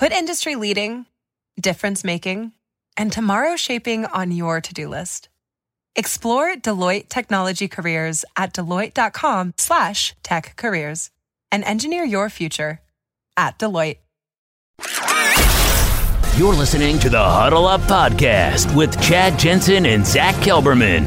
Put industry leading, difference making, and tomorrow shaping on your to do list. Explore Deloitte technology careers at deloitte.com slash tech careers and engineer your future at Deloitte. You're listening to the Huddle Up Podcast with Chad Jensen and Zach Kelberman.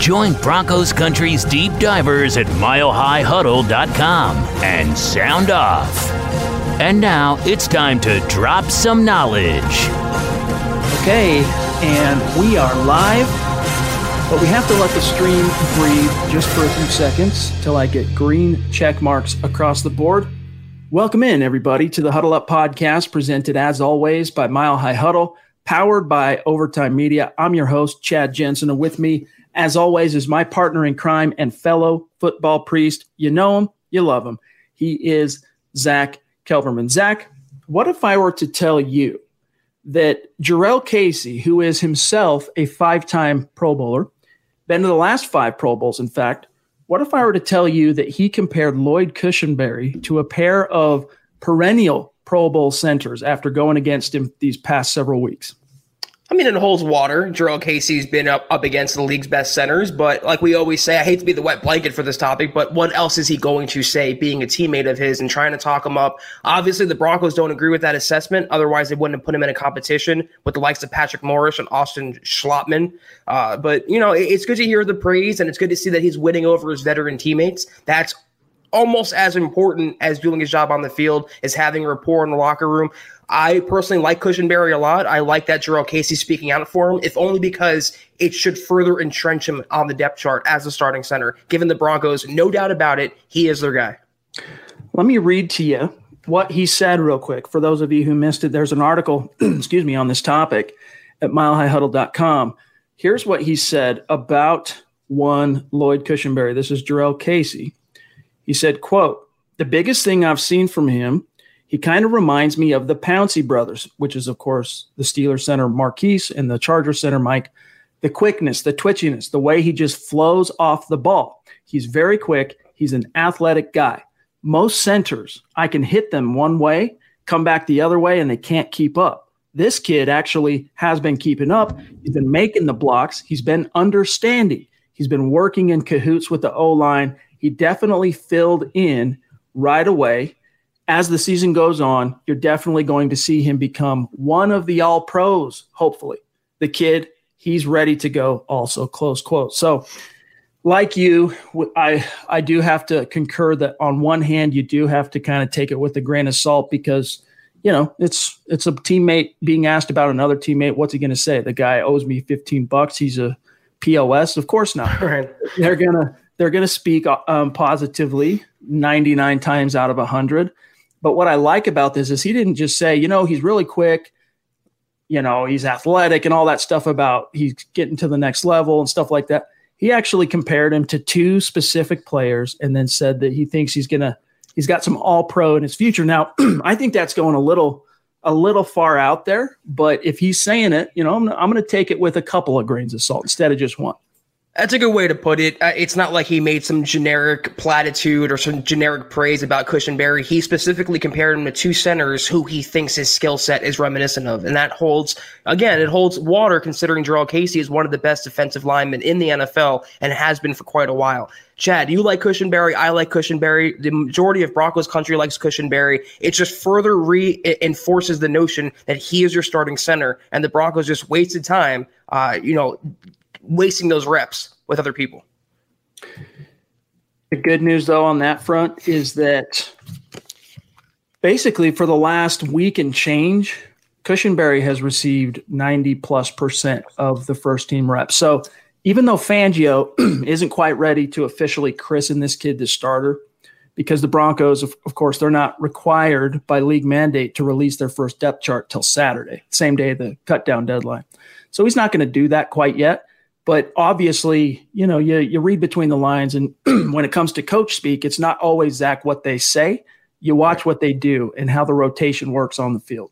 Join Broncos Country's deep divers at milehighhuddle.com and sound off. And now it's time to drop some knowledge. Okay, and we are live, but we have to let the stream breathe just for a few seconds till I get green check marks across the board. Welcome in, everybody, to the Huddle Up podcast, presented as always by Mile High Huddle, powered by Overtime Media. I'm your host, Chad Jensen, and with me, as always, is my partner in crime and fellow football priest. You know him, you love him. He is Zach Kelberman. Zach, what if I were to tell you that Jurrell Casey, who is himself a five time Pro Bowler, been to the last five Pro Bowls, in fact, what if I were to tell you that he compared Lloyd Cushenberry to a pair of perennial Pro Bowl centers after going against him these past several weeks? I mean, it holds water. Jurrell Casey's been up, up against the league's best centers, but like we always say, I hate to be the wet blanket for this topic, but what else is he going to say being a teammate of his and trying to talk him up? Obviously, the Broncos don't agree with that assessment. Otherwise, they wouldn't have put him in a competition with the likes of Patrick Morris and Austin Schlottmann. Uh, but, you know, it's good to hear the praise and it's good to see that he's winning over his veteran teammates. That's almost as important as doing his job on the field is having rapport in the locker room. I personally like Cushenberry a lot. I like that Jurrell Casey speaking out for him, if only because it should further entrench him on the depth chart as a starting center. Given the Broncos, no doubt about it, he is their guy. Let me read to you what he said real quick. For those of you who missed it, there's an article, excuse me, on this topic at milehighhuddle.com. Here's what he said about one Lloyd Cushenberry. This is Jurrell Casey. He said, quote, the biggest thing I've seen from him he kind of reminds me of the Pouncey brothers, which is, of course, the Steelers center Maurkice and the Charger center Mike. The quickness, the twitchiness, the way he just flows off the ball. He's very quick. He's an athletic guy. Most centers, I can hit them one way, come back the other way, and they can't keep up. This kid actually has been keeping up. He's been making the blocks. He's been understanding. He's been working in cahoots with the O line. He definitely filled in right away as the season goes on, you're definitely going to see him become one of the all pros, hopefully. The kid, he's ready to go also, close quote. So, like you, I, I do have to concur that on one hand, you do have to kind of take it with a grain of salt because, you know, it's it's a teammate being asked about another teammate. What's he going to say? The guy owes me 15 bucks. He's a POS. Of course not. Right. They're gonna they're gonna speak um, positively 99 times out of 100 but what I like about this is he didn't just say, you know, he's really quick, you know, he's athletic and all that stuff about he's getting to the next level and stuff like that. He actually compared him to two specific players and then said that he thinks he's going to he's got some all pro in his future. Now, I think that's going a little a little far out there, but if he's saying it, you know, I'm, I'm going to take it with a couple of grains of salt instead of just one. That's a good way to put it. Uh, it's not like he made some generic platitude or some generic praise about Cushenberry. He specifically compared him to two centers who he thinks his skill set is reminiscent of. And that holds, again, it holds water considering Jurrell Casey is one of the best defensive linemen in the NFL and has been for quite a while. Chad, you like Cushenberry. I like Cushenberry. The majority of Broncos country likes Cushenberry. It just further reinforces the notion that he is your starting center, and the Broncos just wasted time, uh, you know, wasting those reps with other people. The good news, though, on that front is that basically for the last week and change, Cushenberry has received 90 plus percent of the first team reps. So even though Fangio isn't quite ready to officially christen this kid the starter, because the Broncos, of, of course, they're not required by league mandate to release their first depth chart till Saturday, same day the cut down deadline. So he's not going to do that quite yet. But obviously, you know, you, you read between the lines. And when it comes to coach speak, it's not always, Zach, what they say. You watch what they do and how the rotation works on the field.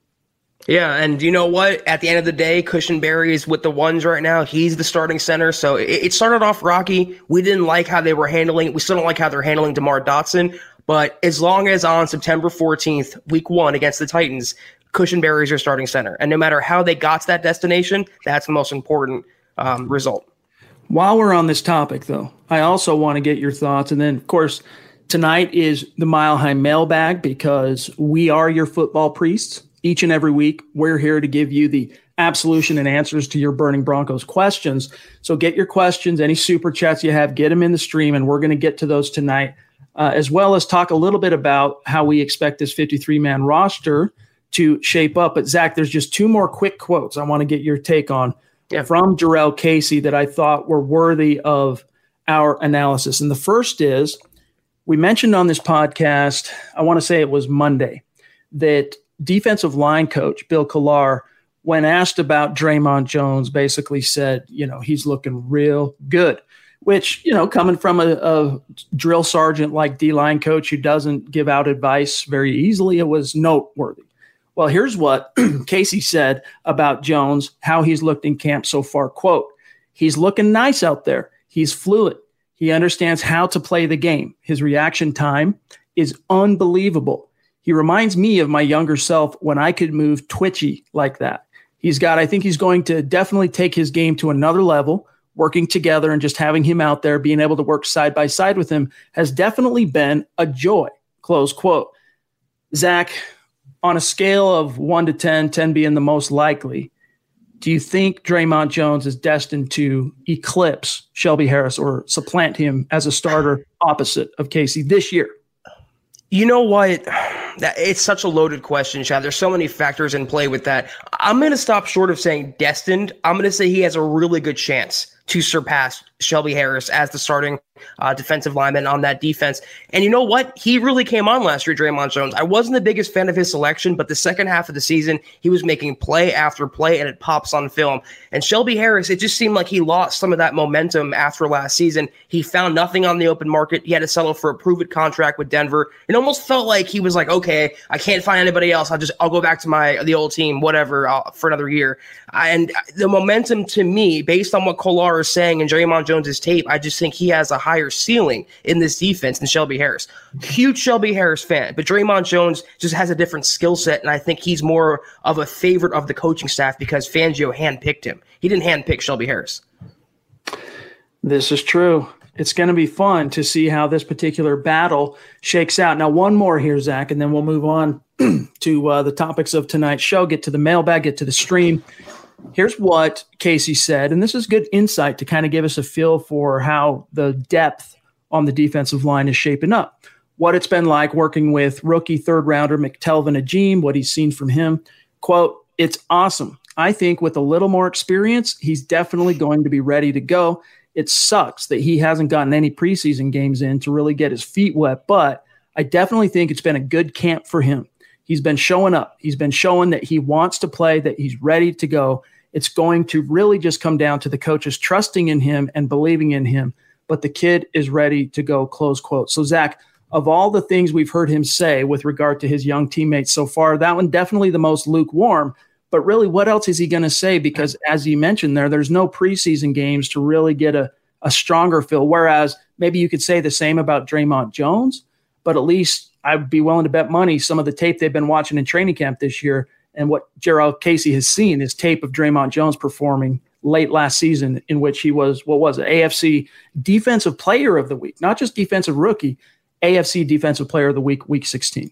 Yeah, and you know what? At the end of the day, Cushenberry is with the ones right now. He's the starting center. So it, it started off rocky. We didn't like how they were handling. We still don't like how they're handling Demar Dotson. But as long as on September 14th, week one against the Titans, Cushenberry is your starting center. And no matter how they got to that destination, that's the most important um, result. While we're on this topic, though, I also want to get your thoughts. And then, of course, tonight is the Mile High mailbag because we are your football priests. Each and every week, we're here to give you the absolution and answers to your burning Broncos questions. So get your questions, any super chats you have, get them in the stream, and we're going to get to those tonight, uh, as well as talk a little bit about how we expect this 53 man roster to shape up. But Zach, there's just two more quick quotes I want to get your take on yeah. from Jurrell Casey that I thought were worthy of our analysis. And the first is we mentioned on this podcast, I want to say it was Monday, that defensive line coach Bill Kollar, when asked about Dre'Mont Jones, basically said, you know, he's looking real good. Which, you know, coming from a, a drill sergeant like D line coach who doesn't give out advice very easily, it was noteworthy. Well, here's what Casey said about Jones, how he's looked in camp so far. Quote, he's looking nice out there. He's fluid. He understands how to play the game. His reaction time is unbelievable. He reminds me of my younger self when I could move twitchy like that. He's got, I think he's going to definitely take his game to another level. Working together and just having him out there, being able to work side by side with him has definitely been a joy. Close quote. Zach, on a scale of one to 10, 10 being the most likely, do you think Dre'Mont Jones is destined to eclipse Shelby Harris or supplant him as a starter opposite of Casey this year? You know what? It's such a loaded question, Chad. There's so many factors in play with that. I'm going to stop short of saying destined. I'm going to say he has a really good chance to surpass Shelby Harris as the starting uh, defensive lineman on that defense. And you know what? He really came on last year, Dre'Mont Jones. I wasn't the biggest fan of his selection, but the second half of the season, he was making play after play, and it pops on film. And Shelby Harris, it just seemed like he lost some of that momentum after last season. He found nothing on the open market. He had to settle for a prove it contract with Denver. It almost felt like he was like, okay, I can't find anybody else. I'll just I'll go back to my the old team, whatever, I'll, for another year. And the momentum to me, based on what Saying and Dre'Mont Jones's tape, I just think he has a higher ceiling in this defense than Shelby Harris. Huge Shelby Harris fan, but Dre'Mont Jones just has a different skill set, and I think he's more of a favorite of the coaching staff because Fangio handpicked him. He didn't handpick Shelby Harris. This is true. It's going to be fun to see how this particular battle shakes out. Now, one more here, Zach, and then we'll move on to uh, the topics of tonight's show, get to the mailbag, get to the stream. Here's what Casey said, and this is good insight to kind of give us a feel for how the depth on the defensive line is shaping up. What it's been like working with rookie third rounder McTelvin Agim, what he's seen from him. Quote, it's awesome. I think with a little more experience, he's definitely going to be ready to go. It sucks that he hasn't gotten any preseason games in to really get his feet wet, but I definitely think it's been a good camp for him. He's been showing up. He's been showing that he wants to play, that he's ready to go. It's going to really just come down to the coaches trusting in him and believing in him. But the kid is ready to go, close quote. So, Zach, of all the things we've heard him say with regard to his young teammates so far, that one definitely the most lukewarm. But really, what else is he going to say? Because as you mentioned there, there's no preseason games to really get a, a stronger feel. Whereas maybe you could say the same about Dre'Mont Jones, but at least I'd be willing to bet money some of the tape they've been watching in training camp this year and what Jurrell Casey has seen is tape of Dre'Mont Jones performing late last season, in which he was what was it, AFC Defensive Player of the Week, not just Defensive Rookie, AFC Defensive Player of the Week, Week 16.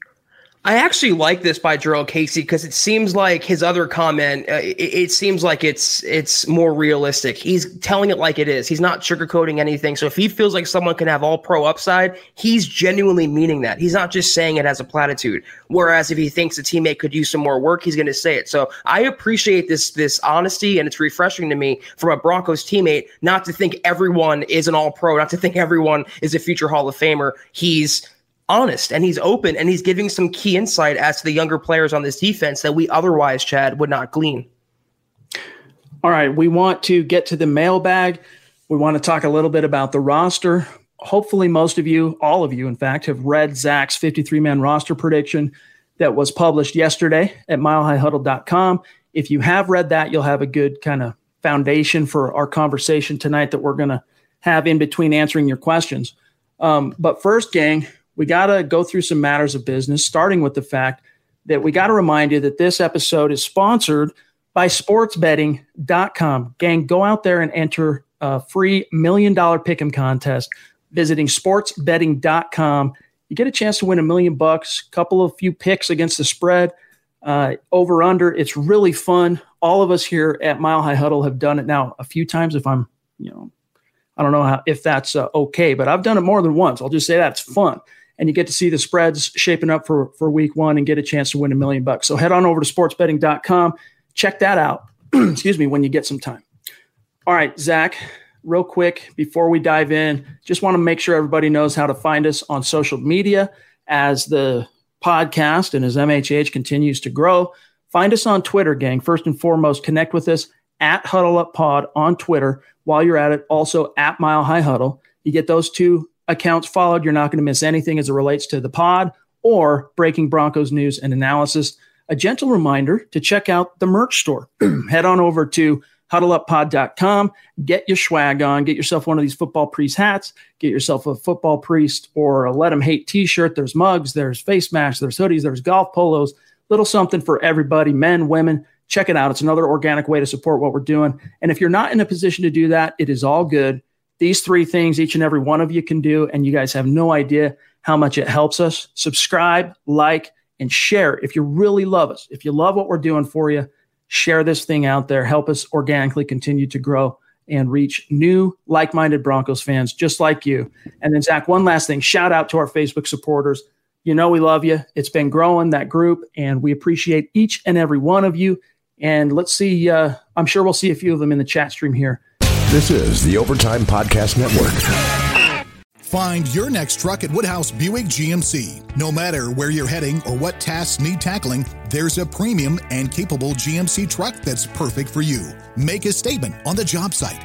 I actually like this by Jurrell Casey because it seems like his other comment. Uh, it, it, seems like it's it's more realistic. He's telling it like it is. He's not sugarcoating anything. So if he feels like someone can have all pro upside, he's genuinely meaning that. He's not just saying it as a platitude. Whereas if he thinks a teammate could use some more work, he's going to say it. So I appreciate this this honesty, and it's refreshing to me from a Broncos teammate not to think everyone is an all pro, not to think everyone is a future Hall of Famer. He's honest and he's open and he's giving some key insight as to the younger players on this defense that we otherwise, Chad, would not glean. All right, we want to get to the mailbag. We want to talk a little bit about the roster. Hopefully, most of you, all of you, in fact, have read Zach's 53 man roster prediction that was published yesterday at milehighhuddle.com. If you have read that, you'll have a good kind of foundation for our conversation tonight that we're going to have in between answering your questions. Um, but first, gang, we got to go through some matters of business, starting with the fact that we got to remind you that this episode is sponsored by sportsbetting.com. Gang, go out there and enter a free million dollar pick'em contest visiting sportsbetting.com. You get a chance to win a million bucks, couple of few picks against the spread, uh, over under. It's really fun. All of us here at Mile High Huddle have done it now a few times. If I'm, you know, I don't know how, if that's uh, okay, but I've done it more than once. I'll just say that's fun and you get to see the spreads shaping up for, for week one and get a chance to win a million bucks. So head on over to sportsbetting.com. Check that out. Excuse me, when you get some time. All right, Zach, real quick before we dive in, just want to make sure everybody knows how to find us on social media as the podcast and as MHH continues to grow. Find us on Twitter, gang. First and foremost, connect with us at Huddle Up Pod on Twitter. While you're at it, also at Mile High Huddle. You get those two accounts followed, you're not going to miss anything as it relates to the pod or breaking Broncos news and analysis. A gentle reminder to check out the merch store. Head on over to huddleuppod.com, get your swag on, get yourself one of these football priest hats, get yourself a football priest or a let them hate t-shirt. There's mugs, there's face masks, there's hoodies, there's golf polos, little something for everybody, men, women. Check it out. It's another organic way to support what we're doing. And if you're not in a position to do that, it is all good. These three things each and every one of you can do, and you guys have no idea how much it helps us. Subscribe, like, and share if you really love us. If you love what we're doing for you, share this thing out there. Help us organically continue to grow and reach new like minded Broncos fans just like you. And then, Zach, one last thing shout out to our Facebook supporters. You know, we love you. It's been growing that group, and we appreciate each and every one of you. And let's see, uh, I'm sure we'll see a few of them in the chat stream here this is the Overtime Podcast Network. Find your next truck at Woodhouse Buick GMC. No matter where you're heading or what tasks need tackling, there's a premium and capable GMC truck that's perfect for you. Make a statement on the job site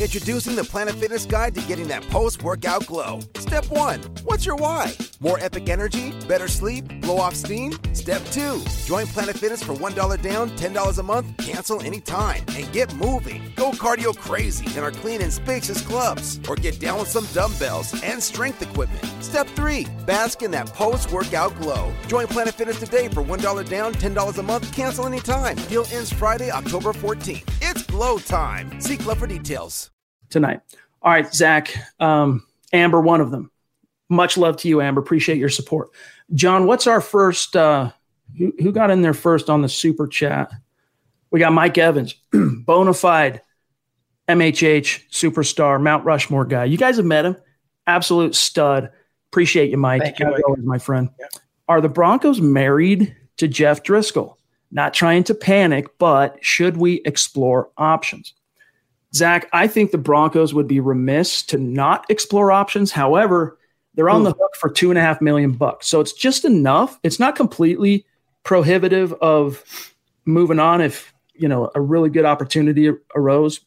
Introducing the Planet Fitness Guide to getting that post workout glow. Step one What's your why? More epic energy? Better sleep? Blow off steam? Step two Join Planet Fitness for $1 down, $10 a month, cancel anytime, and get moving. Go cardio crazy in our clean and spacious clubs, or get down with some dumbbells and strength equipment. Step three Bask in that post workout glow. Join Planet Fitness today for $1 down, $10 a month, cancel anytime. Deal ends Friday, October 14th. It's glow time. See club for details tonight. All right, Zach, um, Amber, one of them. Much love to you, Amber. Appreciate your support. John, what's our first? Uh, who, who got in there first on the super chat? We got Mike Evans, bona fide MHH superstar, Mount Rushmore guy. You guys have met him. Absolute stud. Appreciate you, Mike. Thank you, Mike. my friend. Yeah. Are the Broncos married to Jeff Driskel? Not trying to panic, but should we explore options? Zach, I think the Broncos would be remiss to not explore options. However, they're on Ooh. the hook for two and a half million bucks. So it's just enough. It's not completely prohibitive of moving on if you know a really good opportunity arose.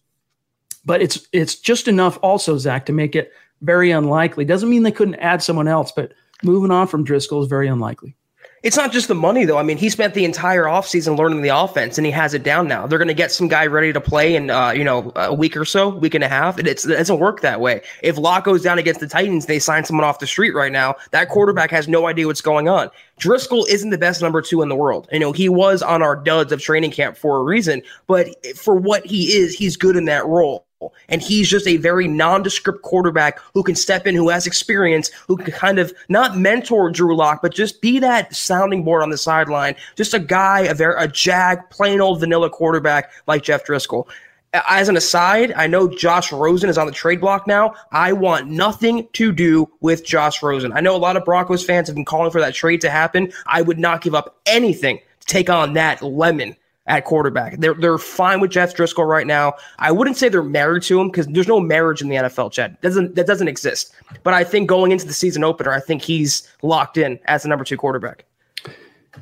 But it's it's just enough also, Zach, to make it very unlikely. Doesn't mean they couldn't add someone else, but moving on from Driskel is very unlikely. It's not just the money, though. I mean, he spent the entire offseason learning the offense, and he has it down now. They're going to get some guy ready to play in, uh, you know, a week or so, week and a half. It doesn't work that way. If Lock goes down against the Titans, they sign someone off the street right now. That quarterback has no idea what's going on. Driskel isn't the best number two in the world. You know, he was on our duds of training camp for a reason, but for what he is, he's good in that role. And he's just a very nondescript quarterback who can step in, who has experience, who can kind of not mentor Drew Lock, but just be that sounding board on the sideline. Just a guy, a very a jag, plain old vanilla quarterback like Jeff Driskel. as an aside, I know Josh Rosen is on the trade block now. I want nothing to do with Josh Rosen. I know a lot of Broncos fans have been calling for that trade to happen. I would not give up anything to take on that lemon at quarterback. They're they're fine with Jeff Driskel right now. I wouldn't say they're married to him because there's no marriage in the NFL, Chad. Doesn't that doesn't exist. But I think going into the season opener, I think he's locked in as the number two quarterback.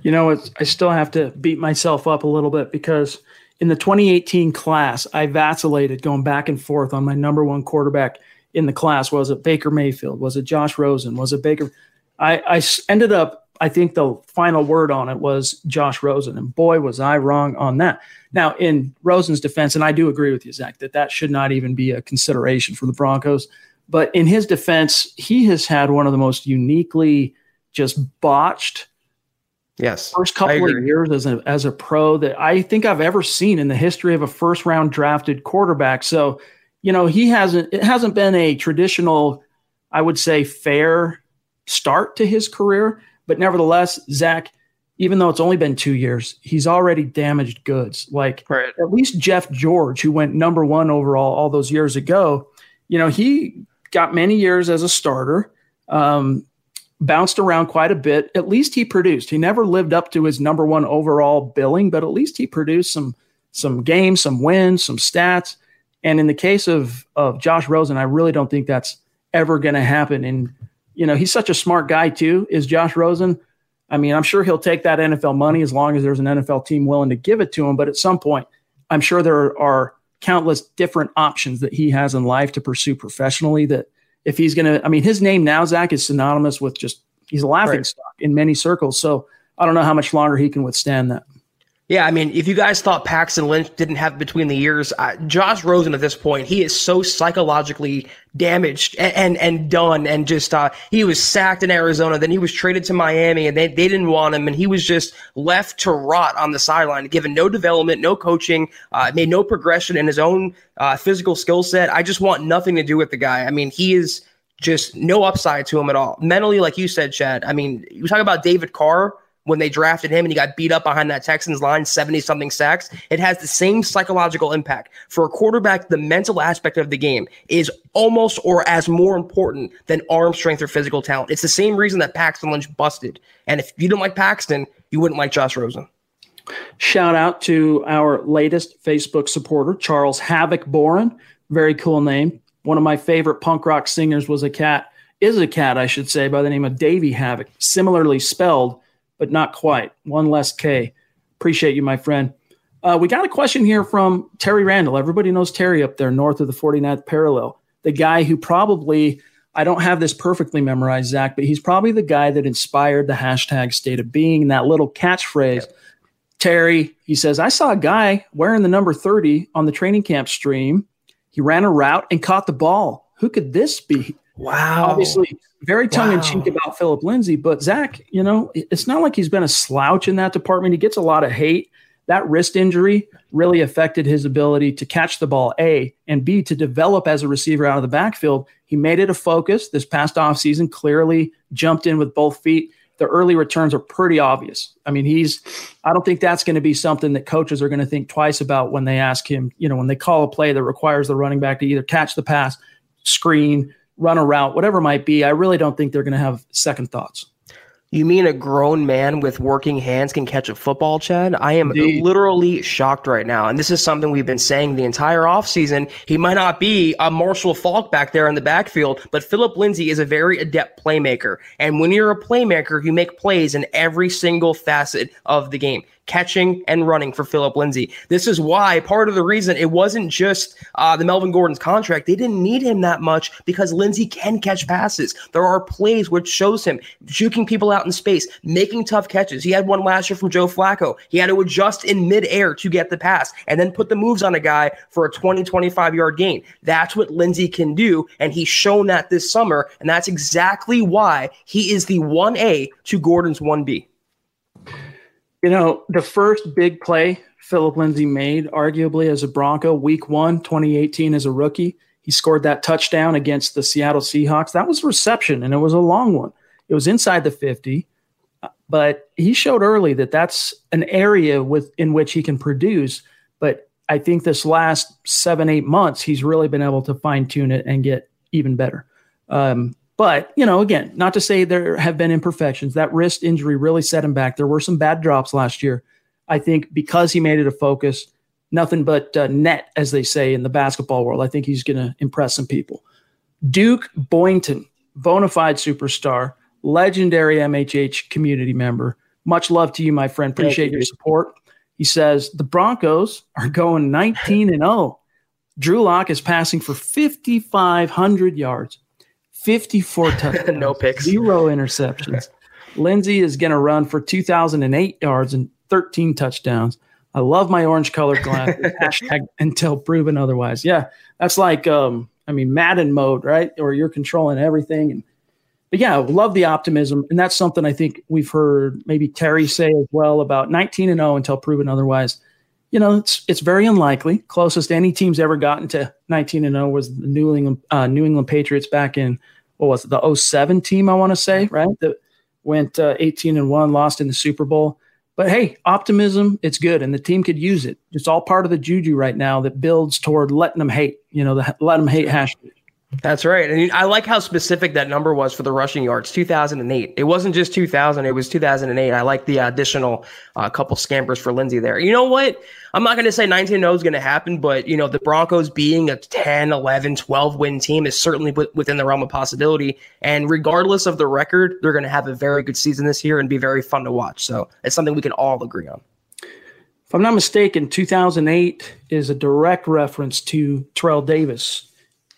You know, I still have to beat myself up a little bit because in the 2018 class, I vacillated going back and forth on my number one quarterback in the class. Was it Baker Mayfield? Was it Josh Rosen? Was it Baker? I, I ended up I think the final word on it was Josh Rosen, and boy was I wrong on that. Now, in Rosen's defense, and I do agree with you, Zach, that that should not even be a consideration for the Broncos. But in his defense, he has had one of the most uniquely just botched yes first couple of years as a as a pro that I think I've ever seen in the history of a first round drafted quarterback. So, you know, he hasn't it hasn't been a traditional, I would say, fair start to his career. But nevertheless, Zach, even though it's only been two years, he's already damaged goods. Like right. at least Jeff George, who went number one overall all those years ago, you know, he got many years as a starter, um, bounced around quite a bit. At least he produced. He never lived up to his number one overall billing, but at least he produced some some games, some wins, some stats. And in the case of of Josh Rosen, I really don't think that's ever going to happen. And you know, he's such a smart guy too, is Josh Rosen. I mean, I'm sure he'll take that NFL money as long as there's an NFL team willing to give it to him. But at some point, I'm sure there are countless different options that he has in life to pursue professionally. That if he's going to, I mean, his name now, Zach, is synonymous with just, he's a laughing right. stock in many circles. So I don't know how much longer he can withstand that. Yeah, I mean, if you guys thought Paxton Lynch didn't have between the years, Josh Rosen at this point, he is so psychologically damaged and and, and done, and just uh, he was sacked in Arizona, then he was traded to Miami, and they, they didn't want him, and he was just left to rot on the sideline, given no development, no coaching, uh, made no progression in his own uh, physical skill set. I just want nothing to do with the guy. I mean, he is just no upside to him at all. Mentally, like you said, Chad. I mean, you talk about David Carr when they drafted him and he got beat up behind that Texans line, 70 something sacks. It has the same psychological impact. For a quarterback, the mental aspect of the game is almost or as more important than arm strength or physical talent. It's the same reason that Paxton Lynch busted. And if you didn't like Paxton, you wouldn't like Josh Rosen. Shout out to our latest Facebook supporter, Charles Havoc Boren. Very cool name. One of my favorite punk rock singers was a cat, is a cat, I should say, by the name of Davey Havok, similarly spelled but not quite. One less K. Appreciate you, my friend. Uh, we got a question here from Terry Randall. Everybody knows Terry up there north of the 49th parallel. The guy who probably, I don't have this perfectly memorized, Zach, but he's probably the guy that inspired the hashtag state of being that little catchphrase. Terry, he says, I saw a guy wearing the number 30 on the training camp stream. He ran a route and caught the ball. Who could this be? Wow. Obviously, very tongue in cheek wow. about Phillip Lindsay, but Zach, you know, it's not like he's been a slouch in that department. He gets a lot of hate. That wrist injury really affected his ability to catch the ball, A, and B, to develop as a receiver out of the backfield. He made it a focus this past offseason, clearly jumped in with both feet. The early returns are pretty obvious. I mean, he's, I don't think that's going to be something that coaches are going to think twice about when they ask him, you know, when they call a play that requires the running back to either catch the pass, screen, run a route, whatever it might be, I really don't think they're going to have second thoughts. You mean a grown man with working hands can catch a football, Chad? I am Indeed. literally shocked right now. And this is something we've been saying the entire offseason. He might not be a Marshall Faulk back there in the backfield, but Phillip Lindsay is a very adept playmaker. And when you're a playmaker, you make plays in every single facet of the game catching and running for Phillip Lindsay. This is why part of the reason it wasn't just uh, the Melvin Gordon's contract. They didn't need him that much because Lindsay can catch passes. There are plays which shows him juking people out in space, making tough catches. He had one last year from Joe Flacco. He had to adjust in midair to get the pass and then put the moves on a guy for a 20, 25 yard gain. That's what Lindsay can do. And he's shown that this summer. And that's exactly why he is the 1A to Gordon's 1B. You know, the first big play Phillip Lindsay made, arguably as a Bronco, week one, 2018, as a rookie, he scored that touchdown against the Seattle Seahawks. That was reception, and it was a long one. It was inside the 50, but he showed early that that's an area with in which he can produce. But I think this last seven, eight months, he's really been able to fine tune it and get even better. Um, but, you know, again, not to say there have been imperfections. That wrist injury really set him back. There were some bad drops last year. I think because he made it a focus, nothing but uh, net, as they say in the basketball world. I think he's going to impress some people. Duke Boynton, bona fide superstar, legendary MHH community member. Much love to you, my friend. Appreciate you. your support. He says the Broncos are going 19 and 0. Drew Lock is passing for 5,500 yards, 54 touchdowns, no picks, zero interceptions. Lindsay is going to run for 2,008 yards and 13 touchdowns. I love my orange colored glasses. Hashtag until proven otherwise. Yeah, that's like, um, I mean, Madden mode, right? Or you're controlling everything. And but yeah, love the optimism, and that's something I think we've heard maybe Terry say as well about 19 and 0 until proven otherwise. You know, it's it's very unlikely. Closest any team's ever gotten to 19 and 0 was the New England uh, New England Patriots back in what was it the 07 team I want to say right that went uh, 18 and 1 lost in the Super Bowl. But hey, optimism, it's good, and the team could use it. It's all part of the juju right now that builds toward letting them hate. You know, the let them hate hashtag. That's right. And I like how specific that number was for the rushing yards 2008. It wasn't just 2000, it was 2008. I like the additional uh, couple scampers for Lindsay there. You know what? I'm not going to say 19 0 is going to happen, but, you know, the Broncos being a 10, 11, 12 win team is certainly within the realm of possibility. And regardless of the record, they're going to have a very good season this year and be very fun to watch. So it's something we can all agree on. If I'm not mistaken, 2008 is a direct reference to Terrell Davis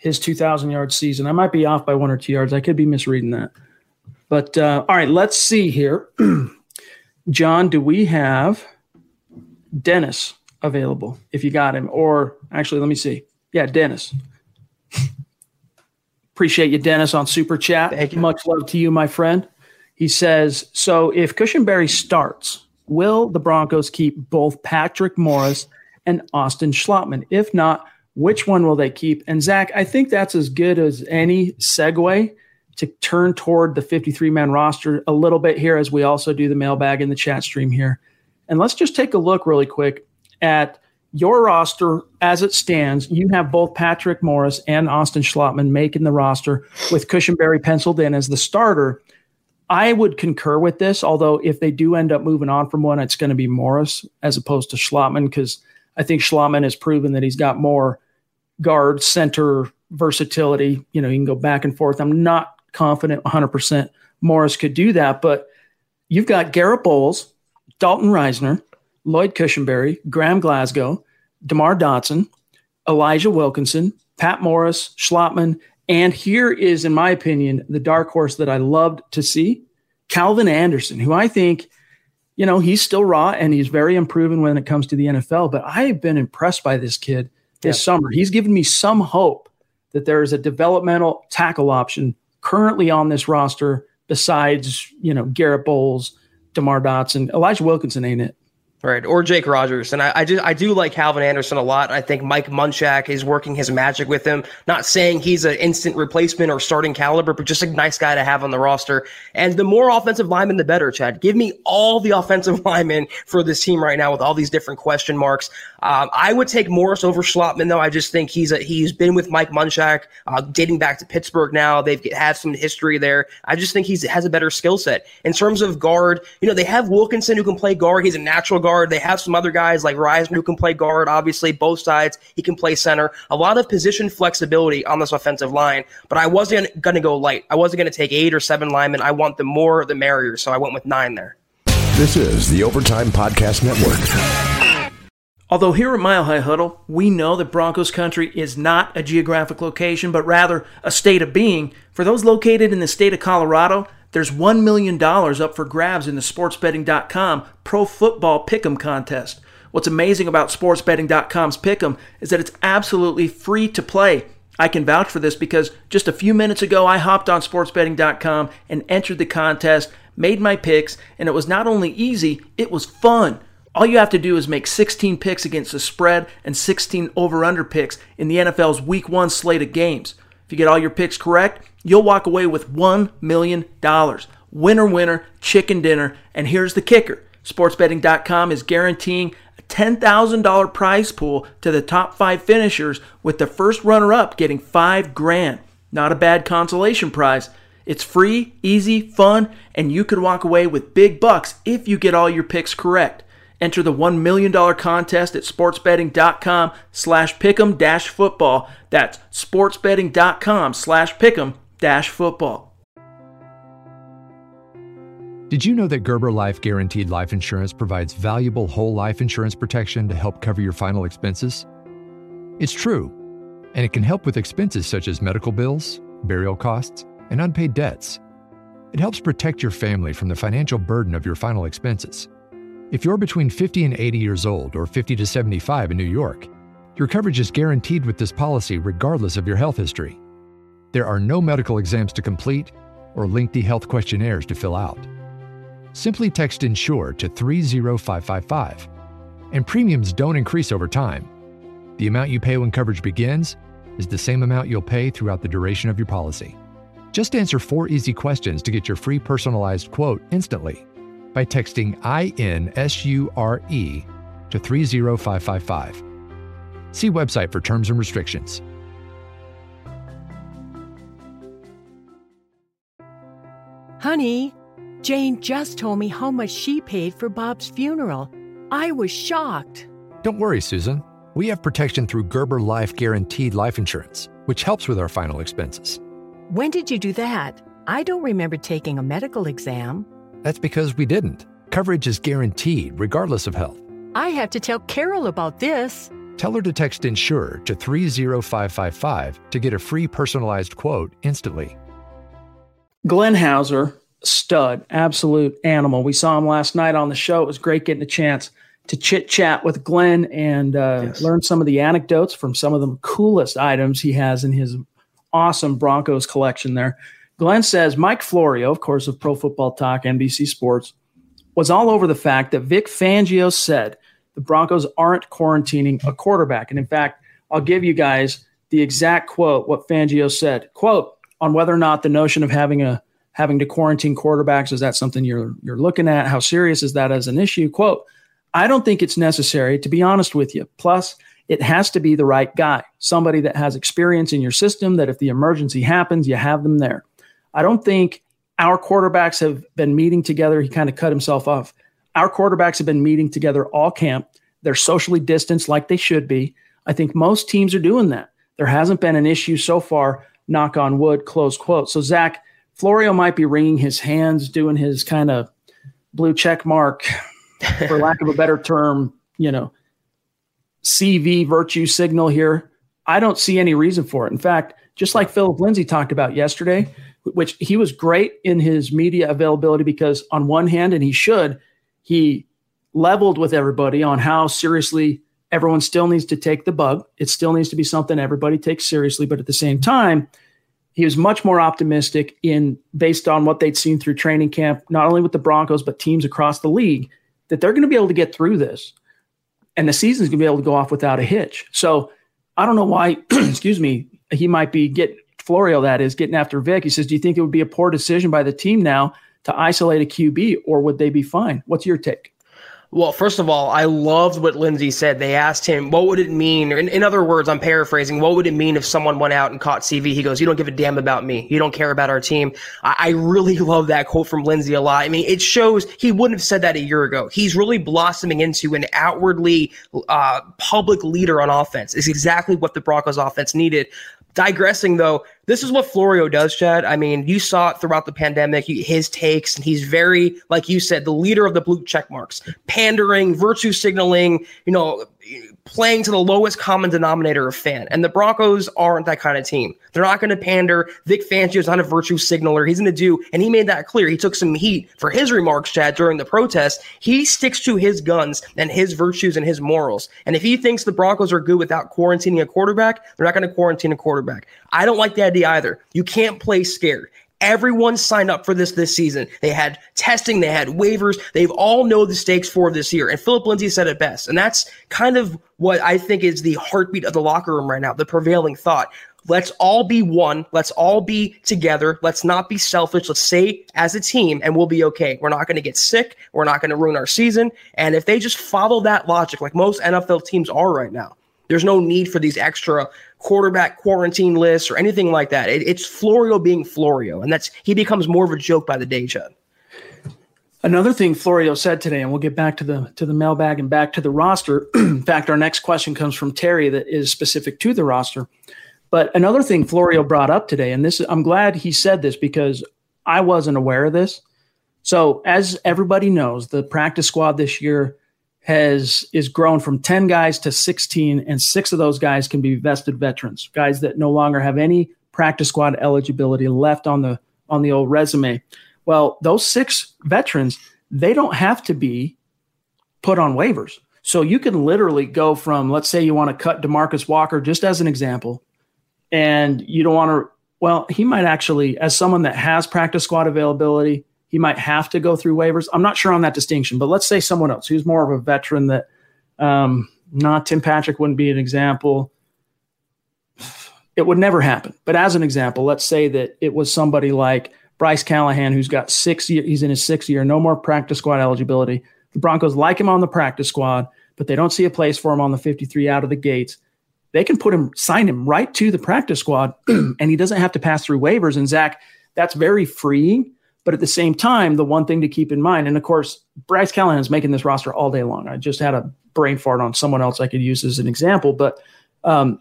his 2,000 yard season. I might be off by one or two yards. I could be misreading that. But uh, all right, let's see here. John, do we have Dennis available if you got him? Or actually, let me see. Yeah, Dennis. Appreciate you, Dennis, on Super Chat. Thank you. Much love to you, my friend. He says, so if Cushenberry starts, will the Broncos keep both Patrick Morris and Austin Schlottmann? If not, which one will they keep? And Zach, I think that's as good as any segue to turn toward the 53 man roster a little bit here as we also do the mailbag in the chat stream here. And let's just take a look really quick at your roster as it stands. You have both Patrick Morris and Austin Schlottmann making the roster with Cushenberry penciled in as the starter. I would concur with this, although if they do end up moving on from one, it's going to be Morris as opposed to Schlottmann because I think Schlottmann has proven that he's got more guard center versatility. You know, you can go back and forth. I'm not confident 100% Morris could do that, but you've got Garrett Bolles, Dalton Risner, Lloyd Cushenberry, Graham Glasgow, DeMar Dotson, Elijah Wilkinson, Pat Morris, Schlottmann, and here is, in my opinion, the dark horse that I loved to see, Calvin Anderson, who I think, you know, he's still raw and he's very improving when it comes to the NFL. But I have been impressed by this kid this yeah. summer. He's given me some hope that there is a developmental tackle option currently on this roster besides, you know, Garrett Bolles, DeMar Dotson. Elijah Wilkinson ain't it. Right, or Jake Rogers, and I, I just I do like Calvin Anderson a lot. I think Mike Munchak is working his magic with him. Not saying he's an instant replacement or starting caliber, but just a nice guy to have on the roster. And the more offensive linemen, the better. Chad, give me all the offensive linemen for this team right now with all these different question marks. Um, I would take Morris over Schlottmann, though. I just think he's a, he's been with Mike Munchak, uh, dating back to Pittsburgh. Now they've had some history there. I just think he has a better skill set in terms of guard. You know, they have Wilkinson who can play guard. He's a natural guard guard. They have some other guys like Risner who can play guard, obviously, both sides. He can play center. A lot of position flexibility on this offensive line, but I wasn't going to go light. I wasn't going to take eight or seven linemen. I want the more, the merrier. So I went with nine there. This is the Overtime Podcast Network. Although here at Mile High Huddle, we know that Broncos country is not a geographic location, but rather a state of being. For those located in the state of Colorado, there's $1 million up for grabs in the sportsbetting.com Pro Football Pick'em contest. What's amazing about sportsbetting.com's Pick'em is that it's absolutely free to play. I can vouch for this because just a few minutes ago I hopped on sportsbetting.com and entered the contest, made my picks, and it was not only easy, it was fun. All you have to do is make 16 picks against the spread and 16 over under picks in the NFL's week 1 slate of games. If you get all your picks correct, you'll walk away with $1 million. Winner, winner, chicken dinner. And here's the kicker sportsbetting.com is guaranteeing a $10,000 prize pool to the top five finishers, with the first runner up getting five grand. Not a bad consolation prize. It's free, easy, fun, and you could walk away with big bucks if you get all your picks correct. Enter the $1 million contest at sportsbetting.com slash pick'em dash football. That's sportsbetting.com slash pick'em dash football. Did you know that Gerber Life Guaranteed Life Insurance provides valuable whole life insurance protection to help cover your final expenses? It's true, and it can help with expenses such as medical bills, burial costs, and unpaid debts. It helps protect your family from the financial burden of your final expenses. If you're between 50 and 80 years old or 50 to 75 in New York, your coverage is guaranteed with this policy regardless of your health history. There are no medical exams to complete or lengthy health questionnaires to fill out. Simply text INSURE to 30555, and premiums don't increase over time. The amount you pay when coverage begins is the same amount you'll pay throughout the duration of your policy. Just answer four easy questions to get your free personalized quote instantly by texting INSURE to 30555. See website for terms and restrictions. Honey, Jane just told me how much she paid for Bob's funeral. I was shocked. Don't worry, Susan. We have protection through Gerber Life Guaranteed Life Insurance, which helps with our final expenses. When did you do that? I don't remember taking a medical exam. That's because we didn't. Coverage is guaranteed, regardless of health. I have to tell Carol about this. Tell her to text INSURE to 30555 to get a free personalized quote instantly. Glenn Hauser, stud, absolute animal. We saw him last night on the show. It was great getting a chance to chit chat with Glenn and uh, yes. learn some of the anecdotes from some of the coolest items he has in his awesome Broncos collection there. Glenn says Mike Florio, of course, of Pro Football Talk, NBC Sports, was all over the fact that Vic Fangio said the Broncos aren't quarantining a quarterback. And in fact, I'll give you guys the exact quote what Fangio said. Quote on whether or not the notion of having a having to quarantine quarterbacks is that something you're you're looking at? How serious is that as an issue? Quote, I don't think it's necessary to be honest with you. Plus, it has to be the right guy, somebody that has experience in your system that if the emergency happens, you have them there. I don't think our quarterbacks have been meeting together. He kind of cut himself off. Our quarterbacks have been meeting together all camp. They're socially distanced like they should be. I think most teams are doing that. There hasn't been an issue so far, knock on wood, close quote. So, Zach, Florio might be wringing his hands, doing his kind of blue check mark, for lack of a better term, you know, CV virtue signal here. I don't see any reason for it. In fact, just like Phillip Lindsay talked about yesterday, which he was great in his media availability because, on one hand, and he should, he leveled with everybody on how seriously everyone still needs to take the bug. It still needs to be something everybody takes seriously. But at the same time, he was much more optimistic in based on what they'd seen through training camp, not only with the Broncos, but teams across the league, that they're going to be able to get through this and the season's going to be able to go off without a hitch. So I don't know why, excuse me, he might be getting Florio, that is, getting after Vic. He says, Do you think it would be a poor decision by the team now to isolate a QB, or would they be fine? What's your take? Well, first of all, I loved what Lindsay said. They asked him, what would it mean? In, in, other words, I'm paraphrasing, what would it mean if someone went out and caught CV? He goes, You don't give a damn about me. You don't care about our team. I, I really love that quote from Lindsay a lot. I mean, it shows he wouldn't have said that a year ago. He's really blossoming into an outwardly uh, public leader on offense. It's exactly what the Broncos offense needed digressing though, this is what Florio does, Chad. I mean, you saw it throughout the pandemic, his takes, and he's very, like you said, the leader of the blue check marks, pandering, virtue signaling, you know, playing to the lowest common denominator of fan. And the Broncos aren't that kind of team. They're not going to pander. Vic Fangio is not a virtue signaler. He's going to do, and he made that clear. He took some heat for his remarks, Chad, during the protest. He sticks to his guns and his virtues and his morals. And if he thinks the Broncos are good without quarantining a quarterback, they're not going to quarantine a quarterback. I don't like the idea either. You can't play scared. Everyone signed up for this this season. They had testing, they had waivers. They've all know the stakes for this year. And Phillip Lindsay said it best. And that's kind of what I think is the heartbeat of the locker room right now, the prevailing thought. let's all be one. Let's all be together. Let's not be selfish. Let's stay as a team and we'll be okay. We're not going to get sick. We're not going to ruin our season. And if they just follow that logic, like most NFL teams are right now, there's no need for these extra quarterback quarantine lists or anything like that. It, it's Florio being Florio, and that's he becomes more of a joke by the day, Chad. Another thing Florio said today, and we'll get back to the to the mailbag and back to the roster. In fact, our next question comes from Terry that is specific to the roster. But another thing Florio brought up today, and this I'm glad he said this because I wasn't aware of this. So as everybody knows, the practice squad this year has is grown from 10 guys to 16 and six of those guys can be vested veterans guys that no longer have any practice squad eligibility left on the on the old resume. Well those six veterans they don't have to be put on waivers. So you can literally go from let's say you want to cut demarcus walker just as an example and you don't want to well he might actually as someone that has practice squad availability he might have to go through waivers. I'm not sure on that distinction, but let's say someone else who's more of a veteran that um, not Tim Patrick wouldn't be an example. It would never happen. But as an example, let's say that it was somebody like Bryce Callahan, who's got six years, he's in his sixth year, no more practice squad eligibility. The Broncos like him on the practice squad, but they don't see a place for him on the 53 out of the gates. They can put him, sign him right to the practice squad, and he doesn't have to pass through waivers. And Zach, that's very freeing but at the same time, the one thing to keep in mind, and of course, Bryce Callahan is making this roster all day long. I just had a brain fart on someone else I could use as an example. But um,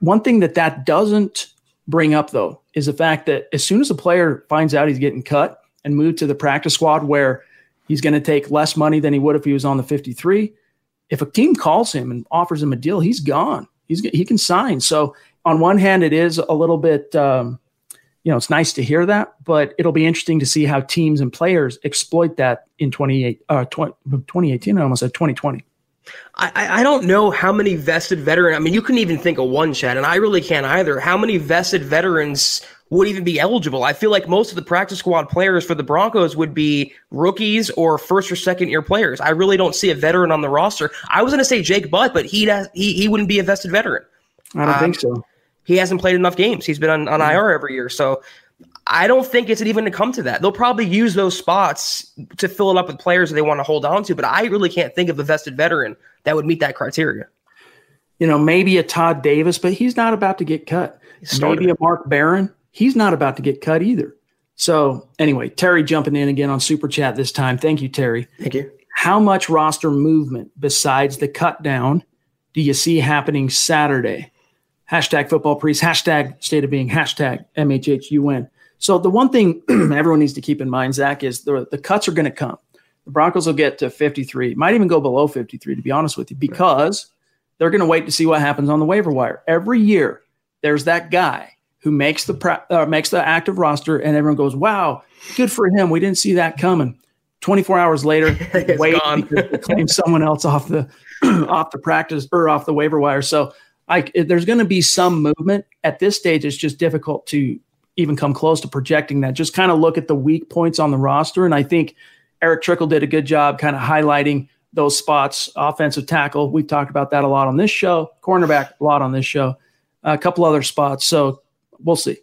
one thing that that doesn't bring up, though, is the fact that as soon as a player finds out he's getting cut and moved to the practice squad where he's going to take less money than he would if he was on the 53, if a team calls him and offers him a deal, he's gone. He's, he can sign. So, on one hand, it is a little bit. Um, you know, it's nice to hear that, but it'll be interesting to see how teams and players exploit that in 28, uh, 20, 2018. I almost said 2020. I, I don't know how many vested veteran. I mean, you couldn't even think of one, Chad, and I really can't either. How many vested veterans would even be eligible? I feel like most of the practice squad players for the Broncos would be rookies or first or second year players. I really don't see a veteran on the roster. I was going to say Jake Butt, but he he he wouldn't be a vested veteran. I don't um, think so he hasn't played enough games. He's been on, on mm-hmm. IR every year. So I don't think it's even to come to that. They'll probably use those spots to fill it up with players that they want to hold on to, but I really can't think of a vested veteran that would meet that criteria. You know, maybe a Todd Davis, but he's not about to get cut. Maybe a Mark Barron. He's not about to get cut either. So anyway, Terry jumping in again on Super Chat this time. Thank you, Terry. Thank you. How much roster movement besides the cut down do you see happening Saturday? Hashtag football priest, hashtag state of being, hashtag MHHUN. So the one thing everyone needs to keep in mind, Zach, is the, the cuts are going to come. The Broncos will get to 53, might even go below 53, to be honest with you, because they're going to wait to see what happens on the waiver wire. Every year, there's that guy who makes the uh, makes the active roster, and everyone goes, "Wow, good for him. We didn't see that coming." 24 hours later, wait to claim someone else off the off the practice or off the waiver wire. So I, there's going to be some movement at this stage. It's just difficult to even come close to projecting that. Just kind of look at the weak points on the roster, and I think Eric Trickle did a good job kind of highlighting those spots. Offensive tackle, we've talked about that a lot on this show. Cornerback, a lot on this show. A couple other spots, so we'll see.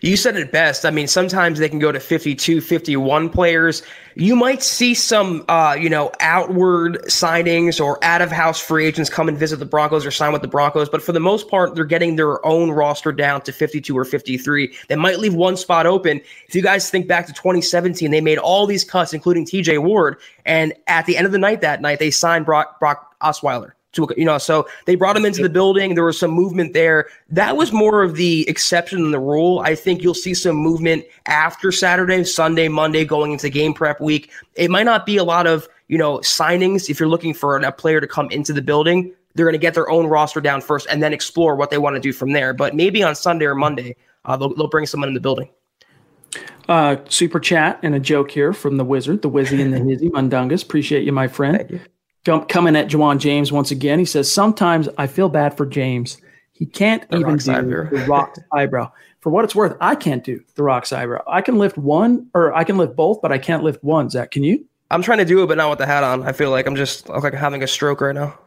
You said it best. I mean, sometimes they can go to 52, 51 players. You might see some, uh, you know, outward signings or out of house free agents come and visit the Broncos or sign with the Broncos. But for the most part, they're getting their own roster down to 52 or 53. They might leave one spot open. If you guys think back to 2017, they made all these cuts, including TJ Ward. And at the end of the night that night, they signed Brock, Brock Osweiler to you know so they brought him into the building. There was some movement there. That was more of the exception than the rule. I think you'll see some movement after saturday sunday monday going into game prep week. It might not be a lot of you know signings if you're looking for a player to come into the building. They're going to get their own roster down first and then explore what they want to do from there. But maybe on sunday or monday uh, they'll, they'll bring someone in the building. Uh, super chat and a joke here from the wizard, the Wizzy and the Hizzy Mundungus. Appreciate you, my friend. You coming at Ja'Wuan James once again. He says, Sometimes I feel bad for James. He can't the even do eyebrow. the rock's eyebrow. For what it's worth, I can't do the rock's eyebrow. I can lift one or I can lift both, but I can't lift one. Zach, can you? I'm trying to do it, but not with the hat on. I feel like I'm just like having a stroke right now.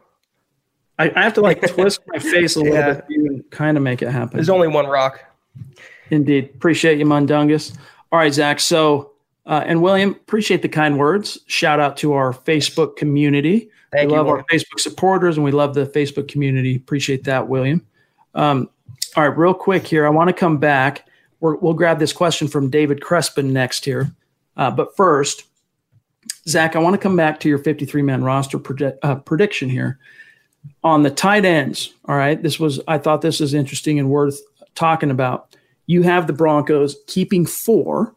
I, I have to like twist my face a little yeah. bit to kind of make it happen. There's only one rock. Indeed. Appreciate you, Mundungus. All right, Zach. So, uh, and William, appreciate the kind words. Shout out to our Facebook community. Thank we you, love William. our Facebook supporters and we love the Facebook community. Appreciate that, William. Um, all right, real quick here. I want to come back. we will grab this question from David Crespin next here. Uh, but first, Zach, I want to come back to your 53 man roster predict, uh, prediction here on the tight ends. All right. This was, I thought this is interesting and worth talking about. You have the Broncos keeping four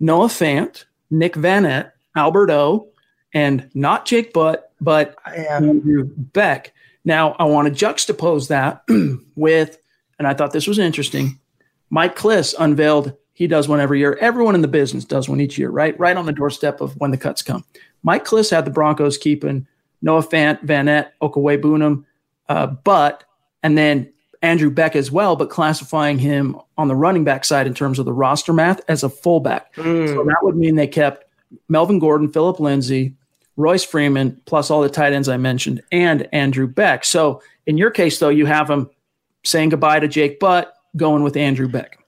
Noah Fant, Nick Vannett, Albert O, and not Jake Butt, but Andrew Beck. Now, I want to juxtapose that with, and I thought this was interesting. Mike Klis unveiled he does one every year. Everyone in the business does one each year, right? Right on the doorstep of when the cuts come. Mike Klis had the Broncos keeping Noah Fant, Vannett, Okwuegbunam, uh, but, and then Andrew Beck as well, but classifying him on the running back side in terms of the roster math as a fullback. Mm. So that would mean they kept Melvin Gordon, Phillip Lindsay, Royce Freeman, plus all the tight ends I mentioned, and Andrew Beck. So in your case, though, you have him saying goodbye to Jake Butt, going with Andrew Beck.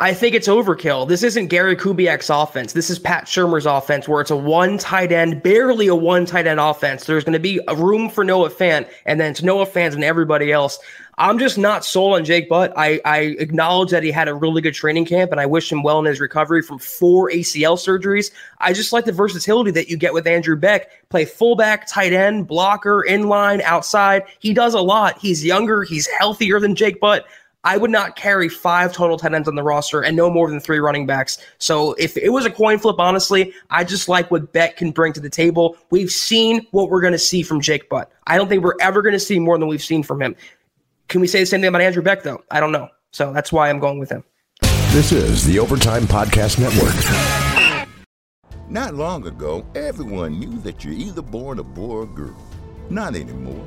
I think it's overkill. This isn't Gary Kubiak's offense. This is Pat Shurmur's offense, where it's a one tight end, barely a one tight end offense. There's going to be a room for Noah Fant, and then to Noah Fant and everybody else. I'm just not sold on Jake Butt. I, I acknowledge that he had a really good training camp, and I wish him well in his recovery from four ACL surgeries. I just like the versatility that you get with Andrew Beck. Play fullback, tight end, blocker, inline, outside. He does a lot. He's younger. He's healthier than Jake Butt. I would not carry five total tight ends on the roster and no more than three running backs. So if it was a coin flip, honestly, I just like what Beck can bring to the table. We've seen what we're going to see from Jake Butt. I don't think we're ever going to see more than we've seen from him. Can we say the same thing about Andrew Beck, though? I don't know. So that's why I'm going with him. This is the Overtime Podcast Network. Not long ago, everyone knew that you're either born a boy or girl. Not anymore.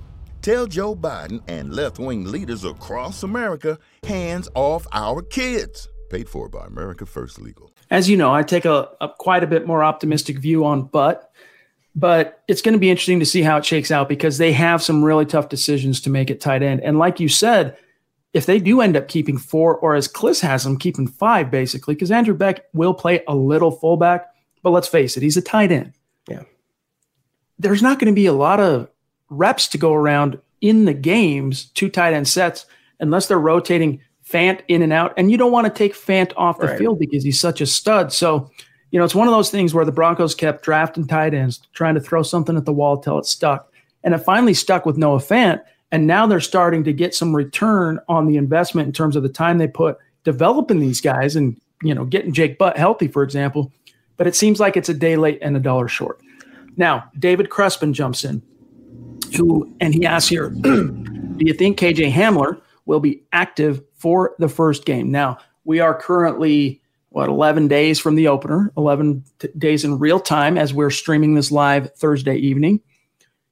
Tell Joe Biden and left wing leaders across America hands off our kids. Paid for by America First Legal. As you know, I take a, a quite a bit more optimistic view on but, but it's going to be interesting to see how it shakes out because they have some really tough decisions to make at tight end. And like you said, if they do end up keeping four, or as Klis has them, keeping five basically, because Andrew Beck will play a little fullback, but let's face it, he's a tight end. Yeah. There's not going to be a lot of reps to go around in the games, two tight end sets, unless they're rotating Fant in and out. And you don't want to take Fant off the right. field because he's such a stud. So you know, it's one of those things where the Broncos kept drafting tight ends, trying to throw something at the wall till it stuck. And it finally stuck with Noah Fant. And now they're starting to get some return on the investment in terms of the time they put developing these guys and, you know, getting Jake Butt healthy, for example. But it seems like it's a day late and a dollar short. Now, David Crespin jumps in. Who, and he asks here, do you think KJ Hamler will be active for the first game? Now, we are currently, what, 11 days from the opener, 11 t- days in real time as we're streaming this live Thursday evening.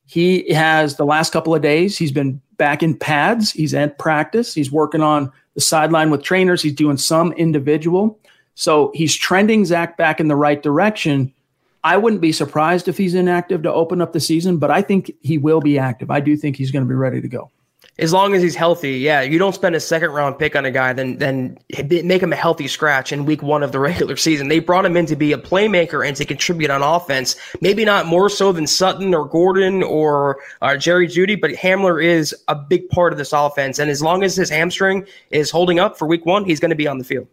He has the last couple of days, he's been back in pads, he's at practice, he's working on the sideline with trainers, he's doing some individual. So he's trending Zach back in the right direction. I wouldn't be surprised if he's inactive to open up the season, but I think he will be active. I do think he's going to be ready to go. As long as he's healthy, yeah. You don't spend a second round pick on a guy, then then make him a healthy scratch in week one of the regular season. They brought him in to be a playmaker and to contribute on offense. Maybe not more so than Sutton or Gordon or uh, Jerry Jeudy, but Hamler is a big part of this offense. And as long as his hamstring is holding up for week one, he's going to be on the field.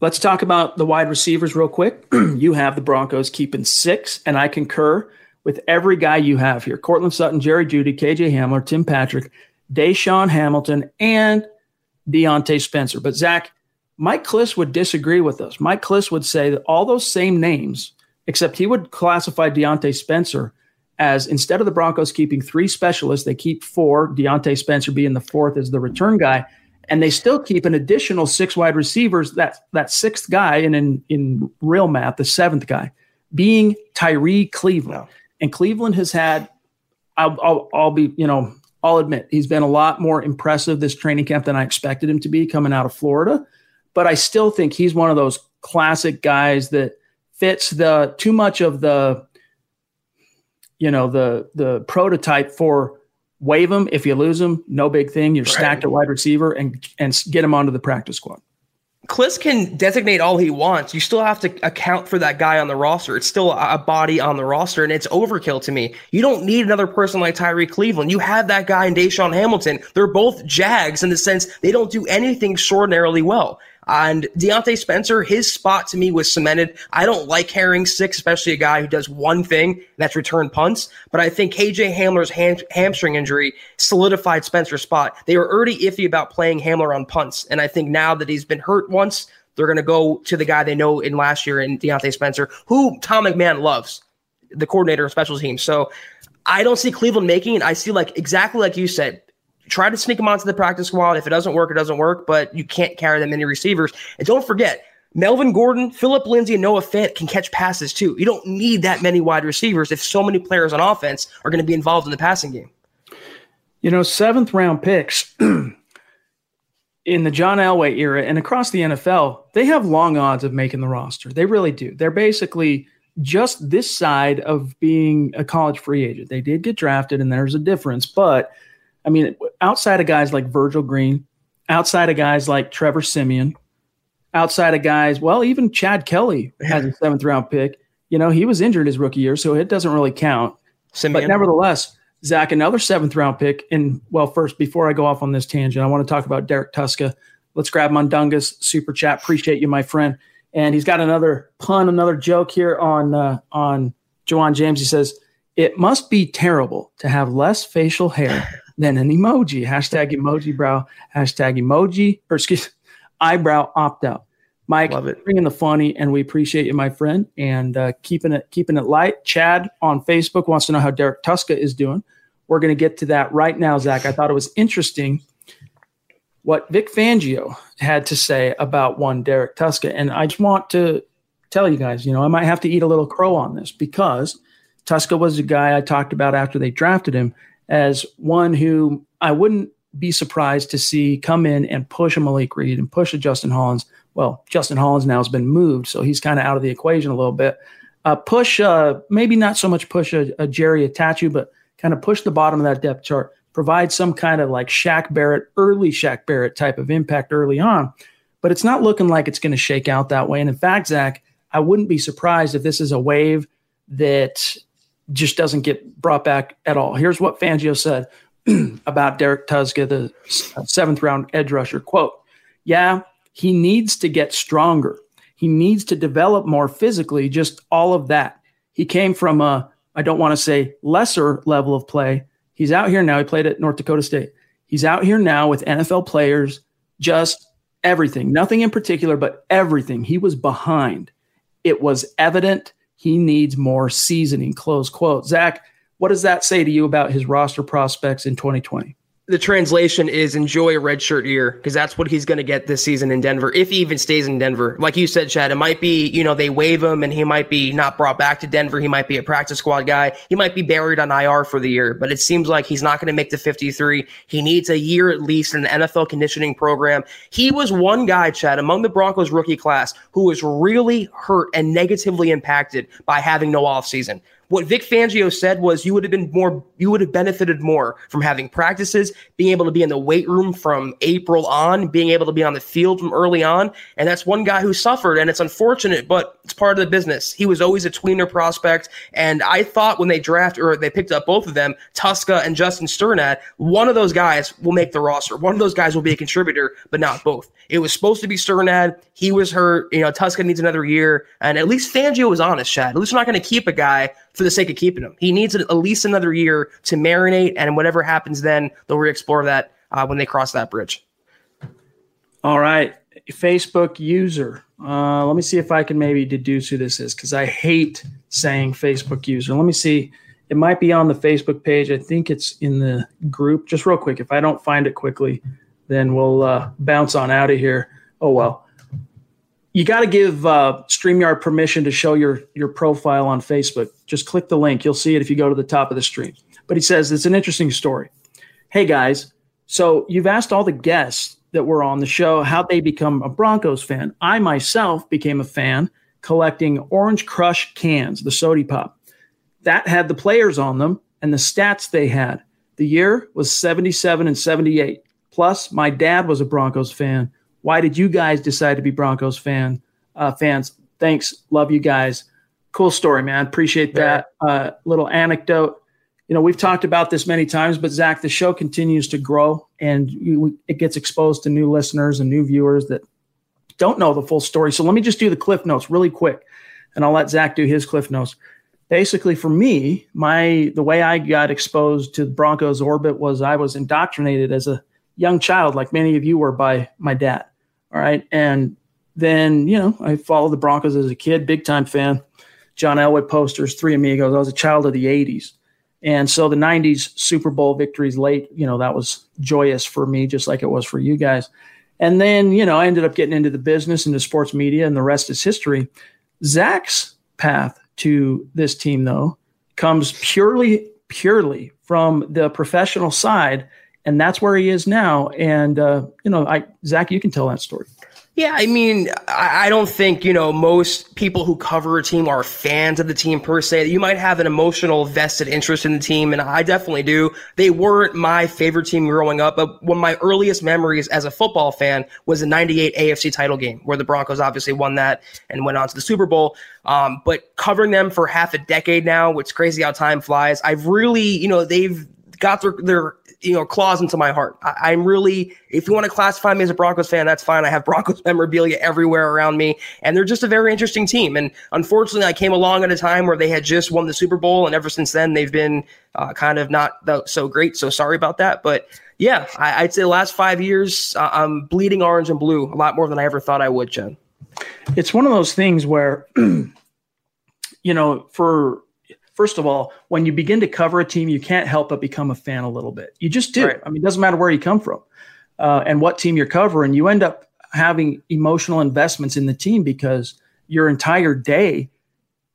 Let's talk about the wide receivers real quick. you have the Broncos keeping six, and I concur with every guy you have here Courtland Sutton, Jerry Jeudy, KJ Hamler, Tim Patrick, DaeSean Hamilton, and Diontae Spencer. But Zach, Mike Klis would disagree with us. Mike Klis would say that all those same names, except he would classify Diontae Spencer as instead of the Broncos keeping three specialists, they keep four, Diontae Spencer being the fourth as the return guy and they still keep an additional six wide receivers. That that sixth guy, and in in real math, the seventh guy being Tyree Cleveland. And Cleveland has had, I'll, I'll, I'll be, you know, I'll admit he's been a lot more impressive this training camp than I expected him to be coming out of Florida. But I still think he's one of those classic guys that fits the too much of the, you know, the the prototype for waive him if you lose him, no big thing. You're right. stacked at wide receiver and and get him onto the practice squad. Klis can designate all he wants. You still have to account for that guy on the roster. It's still a body on the roster, and it's overkill to me. You don't need another person like Tyree Cleveland. You have that guy in DaeSean Hamilton. They're both Jags in the sense they don't do anything extraordinarily well. And Diontae Spencer, his spot to me was cemented. I don't like herring six, especially a guy who does one thing, that's return punts. But I think KJ Hamler's ham- hamstring injury solidified Spencer's spot. They were already iffy about playing Hamler on punts. And I think now that he's been hurt once, they're going to go to the guy they know in last year in Diontae Spencer, who Tom McMahon loves, the coordinator of special teams. So I don't see Cleveland making it. I see like exactly like you said, try to sneak them onto the practice squad. If it doesn't work, it doesn't work, but you can't carry that many receivers. And don't forget, Melvin Gordon, Phillip Lindsay, and Noah Fant can catch passes too. You don't need that many wide receivers if so many players on offense are going to be involved in the passing game. You know, seventh round picks in the John Elway era and across the NFL, they have long odds of making the roster. They really do. They're basically just this side of being a college free agent. They did get drafted, and there's a difference, but – I mean, outside of guys like Virgil Green, outside of guys like Trevor Siemian, outside of guys, well, even Chad Kelly has a seventh round pick. You know, he was injured his rookie year, so it doesn't really count. Siemian. But nevertheless, Zach, another seventh round pick. And well, first, before I go off on this tangent, I want to talk about Derek Tuszka. Let's grab Mundungus super chat. Appreciate you, my friend. And he's got another pun, another joke here on uh, on Ja'Wuan James. He says, "It must be terrible to have less facial hair than an emoji. Hashtag emoji brow, hashtag emoji, or excuse eyebrow opt out. Mike, Love it. bringing the funny, and we appreciate you, my friend, and uh, keeping it keeping it light. Chad on Facebook wants to know how Derek Tuszka is doing. We're going to get to that right now, Zach. I thought it was interesting what Vic Fangio had to say about one Derek Tuszka, and I just want to tell you guys, you know, I might have to eat a little crow on this because Tuszka was a guy I talked about after they drafted him as one who I wouldn't be surprised to see come in and push a Malik Reed and push a Justin Hollins. Well, Justin Hollins now has been moved, so he's kind of out of the equation a little bit. Uh, push, uh, maybe not so much push a, a Jerry Attaochu, but kind of push the bottom of that depth chart, provide some kind of like Shaq Barrett, early Shaq Barrett type of impact early on. But it's not looking like it's going to shake out that way. And in fact, Zach, I wouldn't be surprised if this is a wave that just doesn't get brought back at all. Here's what Fangio said about Derek Tuszka, the seventh round edge rusher. Quote, yeah, he needs to get stronger. He needs to develop more physically, just all of that. He came from a, I don't want to say lesser level of play. He's out here now. He played at North Dakota State. He's out here now with NFL players, just everything, nothing in particular, but everything. He was behind. It was evident he needs more seasoning. Close quote. Zach, What does that say to you about his roster prospects in 2020? The translation is enjoy a redshirt year because that's what he's going to get this season in Denver if he even stays in Denver. Like you said, Chad, it might be you know they waive him and he might be not brought back to Denver. He might be a practice squad guy. He might be buried on IR for the year. But it seems like he's not going to make the 53. He needs a year at least in an NFL conditioning program. He was one guy, Chad, among the Broncos rookie class who was really hurt and negatively impacted by having no offseason. What Vic Fangio said was you would have been more, you would have benefited more from having practices, being able to be in the weight room from April on, being able to be on the field from early on. And that's one guy who suffered, and it's unfortunate, but it's part of the business. He was always a tweener prospect, and I thought when they draft or they picked up both of them, Tuszka and Justin Strnad, one of those guys will make the roster. One of those guys will be a contributor, but not both. It was supposed to be Strnad. He was hurt. You know, Tuszka needs another year, and at least Fangio was honest, Chad. At least we're not going to keep a guy for the sake of keeping him. He needs at least another year to marinate, and whatever happens then, they'll re-explore that uh, when they cross that bridge. All right, Facebook user. Uh, let me see if I can maybe deduce who this is because I hate saying Facebook user. Let me see. It might be on the Facebook page. I think it's in the group. Just real quick, if I don't find it quickly, then we'll uh, bounce on out of here. Oh well you got to give uh, StreamYard permission to show your your profile on Facebook. Just click the link. You'll see it if you go to the top of the stream. But he says it's an interesting story. Hey guys, so you've asked all the guests that were on the show how they become a Broncos fan. I myself became a fan collecting Orange Crush cans, the Sody Pop. That had the players on them and the stats they had. The year was 77 and 78. Plus, my dad was a Broncos fan why did you guys decide to be Broncos fan uh, fans? Thanks, love you guys. Cool story, man. Appreciate that uh, little anecdote. You know, we've talked about this many times, but Zach, the show continues to grow, and you, it gets exposed to new listeners and new viewers that don't know the full story. So let me just do the cliff notes really quick, and I'll let Zach do his cliff notes. Basically, for me, my the way I got exposed to Broncos orbit was I was indoctrinated as a young child, like many of you were, by my dad. All right. And then, you know, I followed the Broncos as a kid, big time fan. John Elway posters, Three Amigos. I was a child of the 80s. And so the 90s Super Bowl victories late, you know, that was joyous for me, just like it was for you guys. And then, you know, I ended up getting into the business, into sports media, and the rest is history. Zach's path to this team, though, comes purely, purely from the professional side and that's where he is now. And uh, you know, I Zach, you can tell that story. Yeah, I mean, I don't think, you know, most people who cover a team are fans of the team per se. You might have an emotional vested interest in the team, and I definitely do. They weren't my favorite team growing up, but one of my earliest memories as a football fan was the 98 AFC title game, where the Broncos obviously won that and went on to the Super Bowl. Um, but covering them for half a decade now, it's crazy how time flies. I've really, you know, they've got their, their you know claws into my heart. I, am really, if you want to classify me as a Broncos fan, that's fine. I have Broncos memorabilia everywhere around me, and they're just a very interesting team. And unfortunately, I came along at a time where they had just won the Super Bowl, and ever since then, they've been uh, kind of not so great. So sorry about that, but. Yeah, I, would say the last five years, uh, I'm bleeding orange and blue a lot more than I ever thought I would, Jen. It's one of those things where, you know, for first of all, when you begin to cover a team, you can't help but become a fan a little bit. You just do. Right. I mean, it doesn't matter where you come from uh, and what team you're covering. You end up having emotional investments in the team because your entire day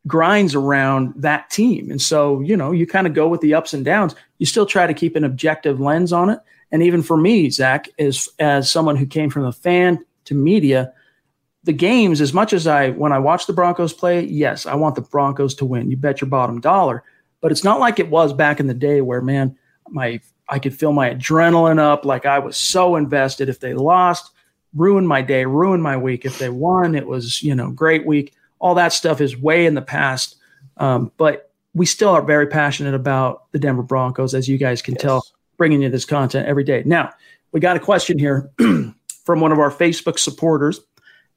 grinds around that team. And so, you know, you kind of go with the ups and downs. You still try to keep an objective lens on it. And even for me, Zach, as as someone who came from a fan to media, the games, as much as I, when I watch the Broncos play, yes, I want the Broncos to win. You bet your bottom dollar. But it's not like it was back in the day where, man, my I could feel my adrenaline up, like I was so invested. If they lost, ruined my day, ruined my week. If they won, it was you know great week. All that stuff is way in the past. Um, but we still are very passionate about the Denver Broncos, as you guys can yes. tell, bringing you this content every day. Now we got a question here from one of our Facebook supporters.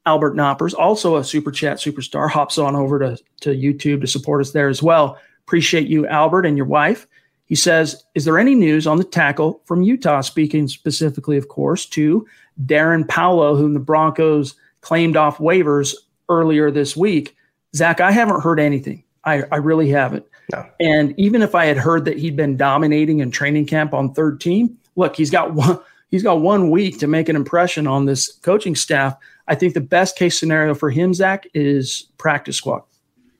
Albert Knoppers, also a super chat superstar, hops on over to, to YouTube to support us there as well. Appreciate you, Albert, and your wife. He says, Is there any news on the tackle from Utah? Speaking specifically, of course, to Darrin Paulo, whom the Broncos claimed off waivers earlier this week. Zach, I haven't heard anything. I, I really haven't. No. And even if I had heard that he'd been dominating in training camp on third team, look, he's got one he's got one week to make an impression on this coaching staff. I think the best case scenario for him, Zach, is practice squad.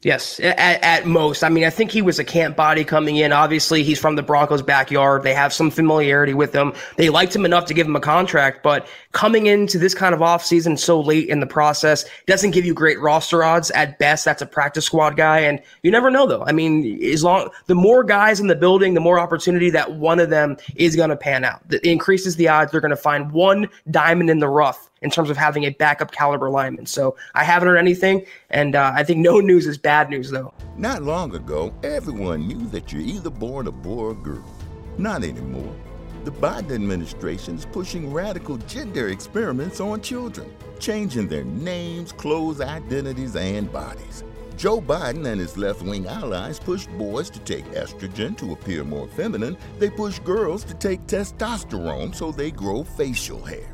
Yes, at, at, most. I mean, I think he was a camp body coming in. Obviously, he's from the Broncos' backyard. They have some familiarity with him. They liked him enough to give him a contract, but coming into this kind of offseason so late in the process doesn't give you great roster odds. At best, that's a practice squad guy, and you never know though. I mean, as long the more guys in the building, the more opportunity that one of them is going to pan out. It increases the odds they're going to find one diamond in the rough in terms of having a backup caliber lineman. So I haven't heard anything, and uh, I think no news is bad news, though. Not long ago, everyone knew that you're either born a boy or a girl. Not anymore. The Biden administration is pushing radical gender experiments on children, changing their names, clothes, identities, and bodies. Joe Biden and his left wing allies pushed boys to take estrogen to appear more feminine. They push girls to take testosterone so they grow facial hair.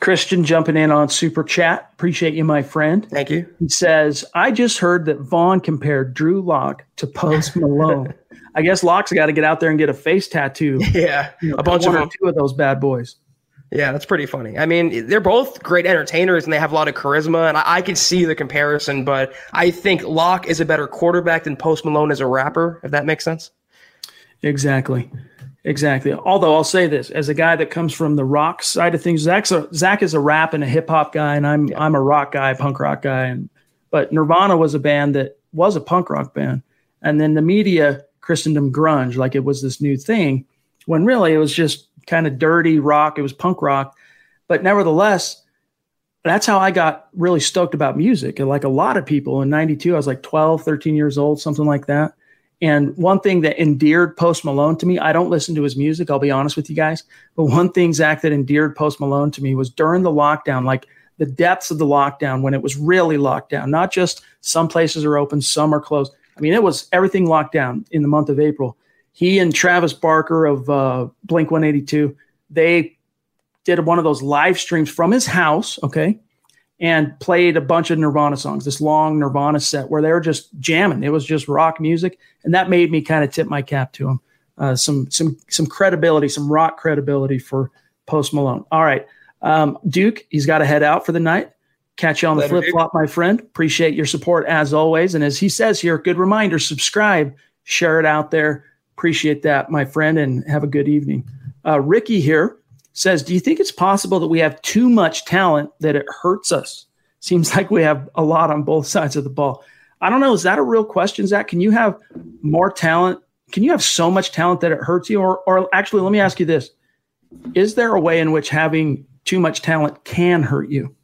Christian jumping in on Super Chat. Appreciate you, my friend. Thank you. He says, I just heard that Vaughn compared Drew Lock to Post Malone. I guess Lock's got to get out there and get a face tattoo. Yeah, you know, a bunch of them. two of those bad boys. Yeah, that's pretty funny. I mean, they're both great entertainers and they have a lot of charisma, and I, I can see the comparison. But I think Lock is a better quarterback than Post Malone as a rapper. If that makes sense. Exactly. Exactly. Although I'll say this, as a guy that comes from the rock side of things, Zach's a, Zach is a rap and a hip hop guy, and I'm yeah. I'm a rock guy, punk rock guy, and but Nirvana was a band that was a punk rock band, and then the media Christendom grunge, like it was this new thing, when really it was just kind of dirty rock. It was punk rock. But nevertheless, that's how I got really stoked about music. And like a lot of people in 92, I was like 12, 13 years old, something like that. And one thing that endeared Post Malone to me, I don't listen to his music, I'll be honest with you guys. But one thing, Zach, that endeared Post Malone to me was during the lockdown, like the depths of the lockdown when it was really locked down, not just some places are open, some are closed. I mean, it was everything locked down in the month of April. He and Travis Barker of uh, Blink 182, they did one of those live streams from his house, okay, and played a bunch of Nirvana songs, this long Nirvana set where they were just jamming. It was just rock music, and that made me kind of tip my cap to him. Uh, some some some credibility, some rock credibility for Post Malone. All right, um, Duke, he's got to head out for the night. Catch you on the flip flop, my friend. Appreciate your support as always. And as he says here, good reminder subscribe, share it out there. Appreciate that, my friend, and have a good evening. Uh, Ricky here says, Do you think it's possible that we have too much talent that it hurts us? Seems like we have a lot on both sides of the ball. I don't know. Is that a real question, Zach? Can you have more talent? Can you have so much talent that it hurts you? Or, or actually, let me ask you this Is there a way in which having too much talent can hurt you?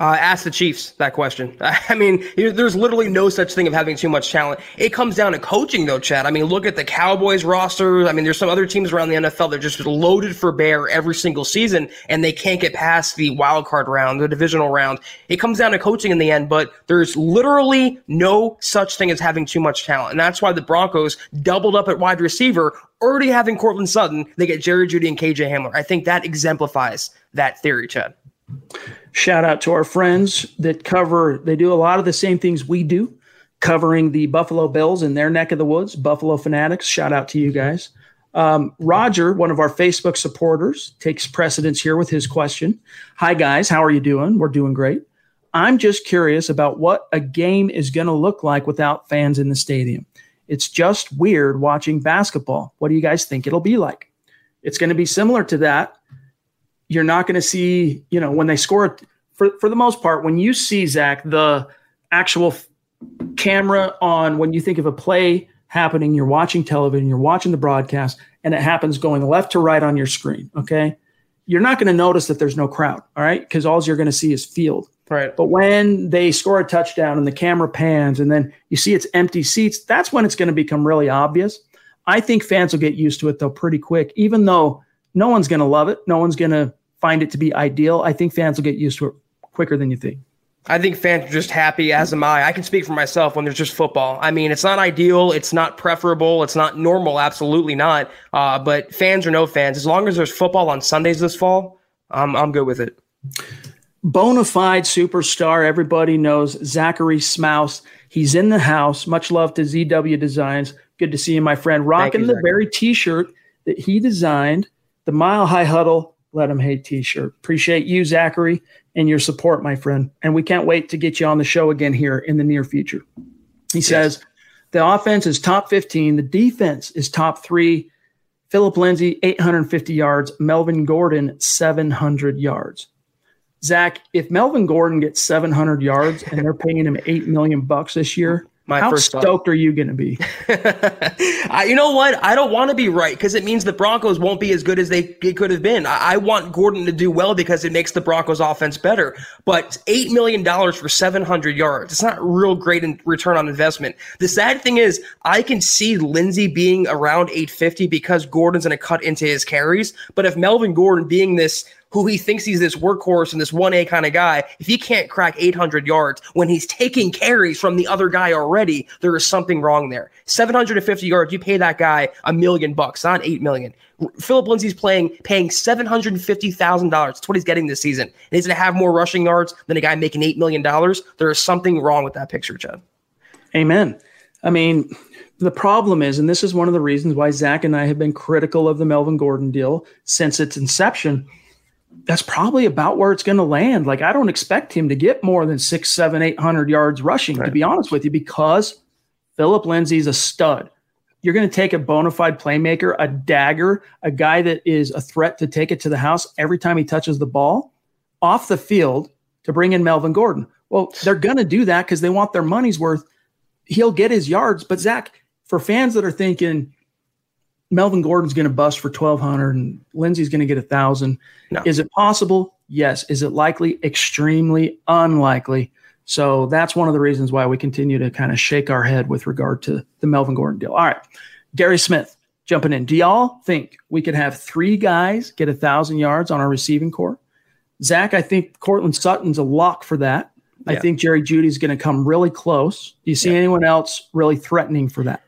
Uh, ask the Chiefs that question. I mean, there's literally no such thing of having too much talent. It comes down to coaching, though, Chad. I mean, look at the Cowboys roster. I mean, there's some other teams around the NFL that are just loaded for bear every single season, and they can't get past the wild card round, the divisional round. It comes down to coaching in the end, but there's literally no such thing as having too much talent. And that's why the Broncos doubled up at wide receiver, already having Courtland Sutton. They get Jerry Jeudy and KJ Hamler. I think that exemplifies that theory, Chad. Shout out to our friends that cover, they do a lot of the same things we do, covering the Buffalo Bills in their neck of the woods, Buffalo Fanatics. Shout out to you guys. Um, Roger, one of our Facebook supporters, takes precedence here with his question. Hi, guys. How are you doing? We're doing great. I'm just curious about what a game is going to look like without fans in the stadium. It's just weird watching basketball. What do you guys think it'll be like? It's going to be similar to that you're not going to see, you know, when they score for for the most part, when you see Zach the actual f- camera on when you think of a play happening, you're watching television, you're watching the broadcast, and it happens going left to right on your screen. Okay, you're not going to notice that there's no crowd. All right, because all you're going to see is field. Right. But when they score a touchdown and the camera pans and then you see it's empty seats, that's when it's going to become really obvious. I think fans will get used to it though pretty quick, even though no one's going to love it. No one's going to find it to be ideal. I think fans will get used to it quicker than you think. I think fans are just happy, as am I. I can speak for myself when there's just football. I mean, it's not ideal, it's not preferable, it's not normal, absolutely not. Uh, but fans or no fans, as long as there's football on Sundays this fall, I'm, I'm good with it. Bona fide superstar, everybody knows Zachary Smouse. He's in the house. Much love to ZW Designs. Good to see you, my friend. Rocking you, the very t shirt that he designed, the Mile High Huddle let Them Hate t shirt. Appreciate you, Zachary, and your support, my friend. And we can't wait to get you on the show again here in the near future. He yes. says the offense is top 15, the defense is top three. Phillip Lindsay, 850 yards. Melvin Gordon, 700 yards. Zach, if Melvin Gordon gets 700 yards and they're paying him 8 million bucks this year, my How first stoked are you going to be? I, you know what? I don't want to be right because it means the Broncos won't be as good as they could have been. I, I, want Gordon to do well because it makes the Broncos offense better. But $8 million for 700 yards, it's not real great in return on investment. The sad thing is, I can see Lindsay being around 850 because Gordon's going to cut into his carries. But if Melvin Gordon being this who he thinks he's this workhorse and this 1A kind of guy, if he can't crack 800 yards when he's taking carries from the other guy already, there is something wrong there. 750 yards, you pay that guy a million bucks, not 8 million. Phillip Lindsay's playing paying $750,000. That's what he's getting this season. And he's to have more rushing yards than a guy making $8 million. There is something wrong with that picture, Chad. Amen. I mean, the problem is, and this is one of the reasons why Zach and I have been critical of the Melvin Gordon deal since its inception – that's probably about where it's going to land. Like I don't expect him to get more than six, seven, eight hundred yards rushing, right. to be honest with you, because Phillip Lindsay's a stud. You're going to take a bona fide playmaker, a dagger, a guy that is a threat to take it to the house every time he touches the ball off the field to bring in Melvin Gordon. Well, they're going to do that because they want their money's worth. He'll get his yards. But Zach, for fans that are thinking, Melvin Gordon's going to bust for 1200 and Lindsay's going to get a thousand. No. Is it possible? Yes. Is it likely? Extremely unlikely. So that's one of the reasons why we continue to kind of shake our head with regard to the Melvin Gordon deal. All right. Gary Smith jumping in. Do y'all think we could have three guys get a thousand yards on our receiving corps? Zach, I think Courtland Sutton's a lock for that. Yeah. I think Jerry Jeudy's going to come really close. Do you see yeah. anyone else really threatening for that?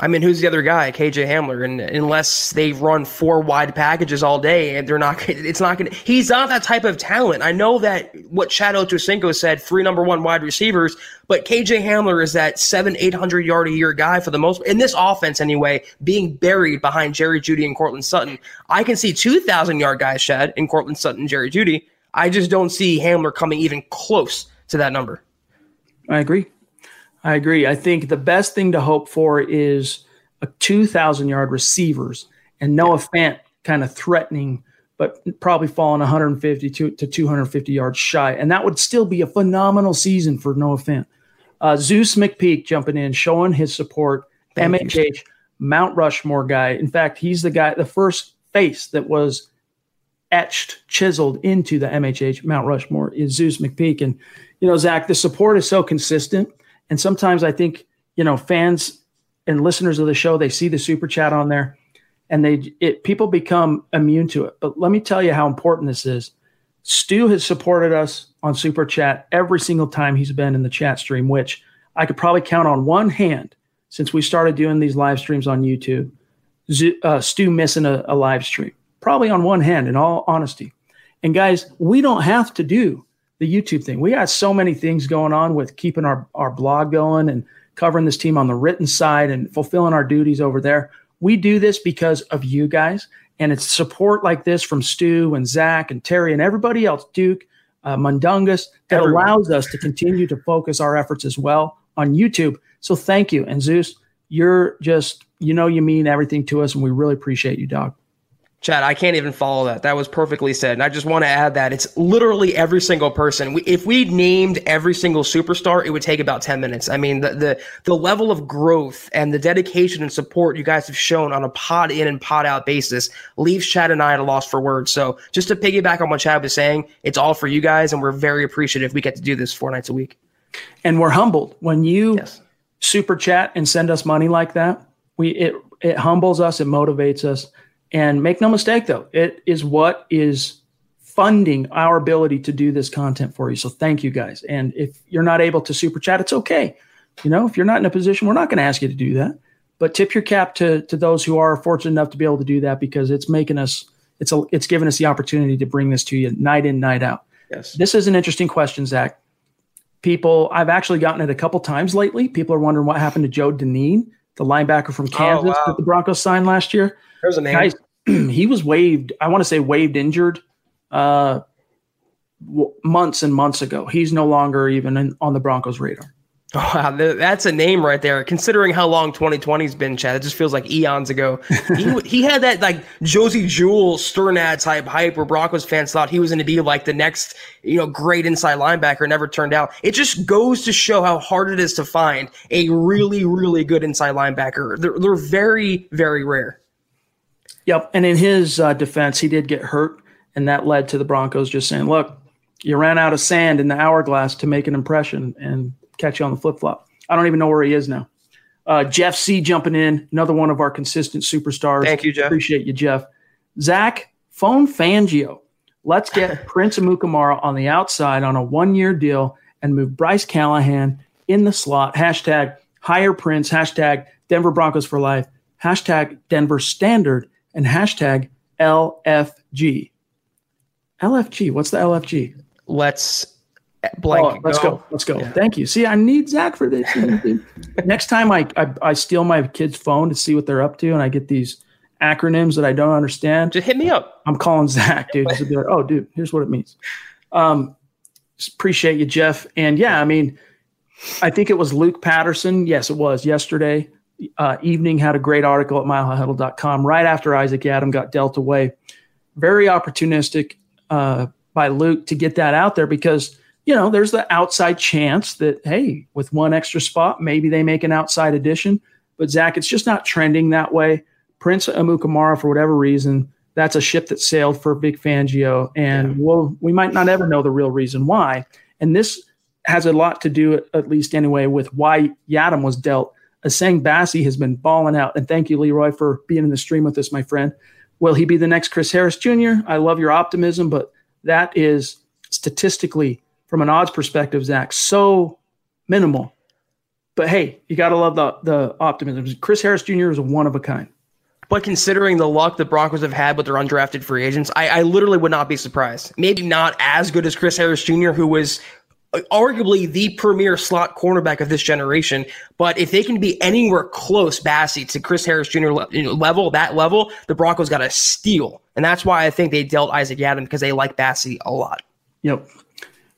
I mean, who's the other guy? KJ Hamler. And unless they run four wide packages all day, and they're not, it's not going to, he's not that type of talent. I know that what Chad Ochocinco said, three number one wide receivers, but KJ Hamler is that seven, 800 yard a year guy for the most, in this offense anyway, being buried behind Jerry Jeudy and Courtland Sutton. I can see 2,000 yard guys, Chad, in Courtland Sutton and Jerry Jeudy. I just don't see Hamler coming even close to that number. I agree. I agree. I think the best thing to hope for is a 2,000 yard receivers and Noah Fant kind of threatening, but probably falling 150 to, to 250 yards shy. And that would still be a phenomenal season for Noah Fant. Uh, Zeus McPeak jumping in, showing his support. Thank MHH, you. Mount Rushmore guy. In fact, he's the guy, the first face that was etched, chiseled into the MHH Mount Rushmore is Zeus McPeak. And, you know, Zach, the support is so consistent. And sometimes I think, you know, fans and listeners of the show, they see the super chat on there and they it people become immune to it. But let me tell you how important this is. Stu has supported us on super chat every single time he's been in the chat stream, which I could probably count on one hand since we started doing these live streams on YouTube. Uh, Stu missing a, a live stream probably on one hand, in all honesty. And guys, we don't have to do the YouTube thing. We got so many things going on with keeping our, our blog going and covering this team on the written side and fulfilling our duties over there. We do this because of you guys. And it's support like this from Stu and Zach and Terry and everybody else, Duke, uh, Mundungus, that Everyone. allows us to continue to focus our efforts as well on YouTube. So thank you. And Zeus, you're just, you know, you mean everything to us, and we really appreciate you, dog. Chad, I can't even follow that. That was perfectly said. And I just want to add that it's literally every single person. We, if we named every single superstar, it would take about 10 minutes. I mean, the, the, the level of growth and the dedication and support you guys have shown on a pod in and pod out basis leaves Chad and I at a loss for words. So just to piggyback on what Chad was saying, it's all for you guys. And we're very appreciative we get to do this four nights a week. And we're humbled when you yes. super chat and send us money like that. We, it, it humbles us. It motivates us and make no mistake, though, it is what is funding our ability to do this content for you. So thank you guys. And if you're not able to super chat, it's okay. You know, if you're not in a position, we're not going to ask you to do that. But tip your cap to to those who are fortunate enough to be able to do that because it's making us it's a it's giving us the opportunity to bring this to you night in night out. Yes. This is an interesting question, Zach. People, I've actually gotten it a couple times lately. People are wondering what happened to Joe Dineen, the linebacker from oh, Kansas oh, wow. that the Broncos signed last year. There's a name. Guys, he was waived. I want to say waived injured uh, w- months and months ago. He's no longer even in, on the Broncos' radar. Wow, that's a name right there. Considering how long 2020's been, Chad, it just feels like eons ago. he, he had that like Josey Jewell, Sternad type hype where Broncos fans thought he was going to be like the next, you know, great inside linebacker. Never turned out. It just goes to show how hard it is to find a really, really good inside linebacker. They're, they're very, very rare. Yep. And in his uh, defense, he did get hurt, and that led to the Broncos just saying, "Look, you ran out of sand in the hourglass to make an impression and catch you on the flip flop." I don't even know where he is now. Uh, Jeff C jumping in, another one of our consistent superstars. Thank you, Jeff. Appreciate you, Jeff. Zach, phone Fangio. Let's get Prince Amukamara on the outside on a one year deal and move Bryce Callahan in the slot. Hashtag hire Prince. Hashtag Denver Broncos for life. Hashtag Denver Standard and hashtag LFG. LFG. What's the LFG? Let's blank. Oh, let's go. go. Let's go. Yeah. Thank you. See, I need Zach for this. Next time I, I, I steal my kid's phone to see what they're up to, and I get these acronyms that I don't understand. Just hit me up. I'm calling Zach, dude. Like, oh, dude, here's what it means. Um, appreciate you, Jeff. And yeah, I mean, I think it was Luke Patterson. Yes, it was yesterday uh, evening had a great article at milehighhuddle.com right after Isaac Yiadom got dealt away. Very opportunistic uh, by Luke to get that out there because, you know, there's the outside chance that, hey, with one extra spot, maybe they make an outside addition. But Zach, it's just not trending that way. Prince Amukamara, for whatever reason, that's a ship that sailed for Vic Fangio. And yeah. we'll, we might not ever know the real reason why. And this has a lot to do, at least anyway, with why Yiadom was dealt Essang Bassey has been balling out. And thank you, Leroy, for being in the stream with us, my friend. Will he be the next Chris Harris Jr.? I love your optimism, but that is statistically, from an odds perspective, Zach, so minimal. But hey, you got to love the, the optimism. Chris Harris Jr. is a one of a kind. But considering the luck the Broncos have had with their undrafted free agents, I, I, literally would not be surprised. Maybe not as good as Chris Harris Jr., who was arguably the premier slot cornerback of this generation. But if they can be anywhere close, Bassey to Chris Harris Jr. level, that level, the Broncos got a steal, and that's why I think they dealt Isaac Yiadom because they like Bassey a lot. Yep.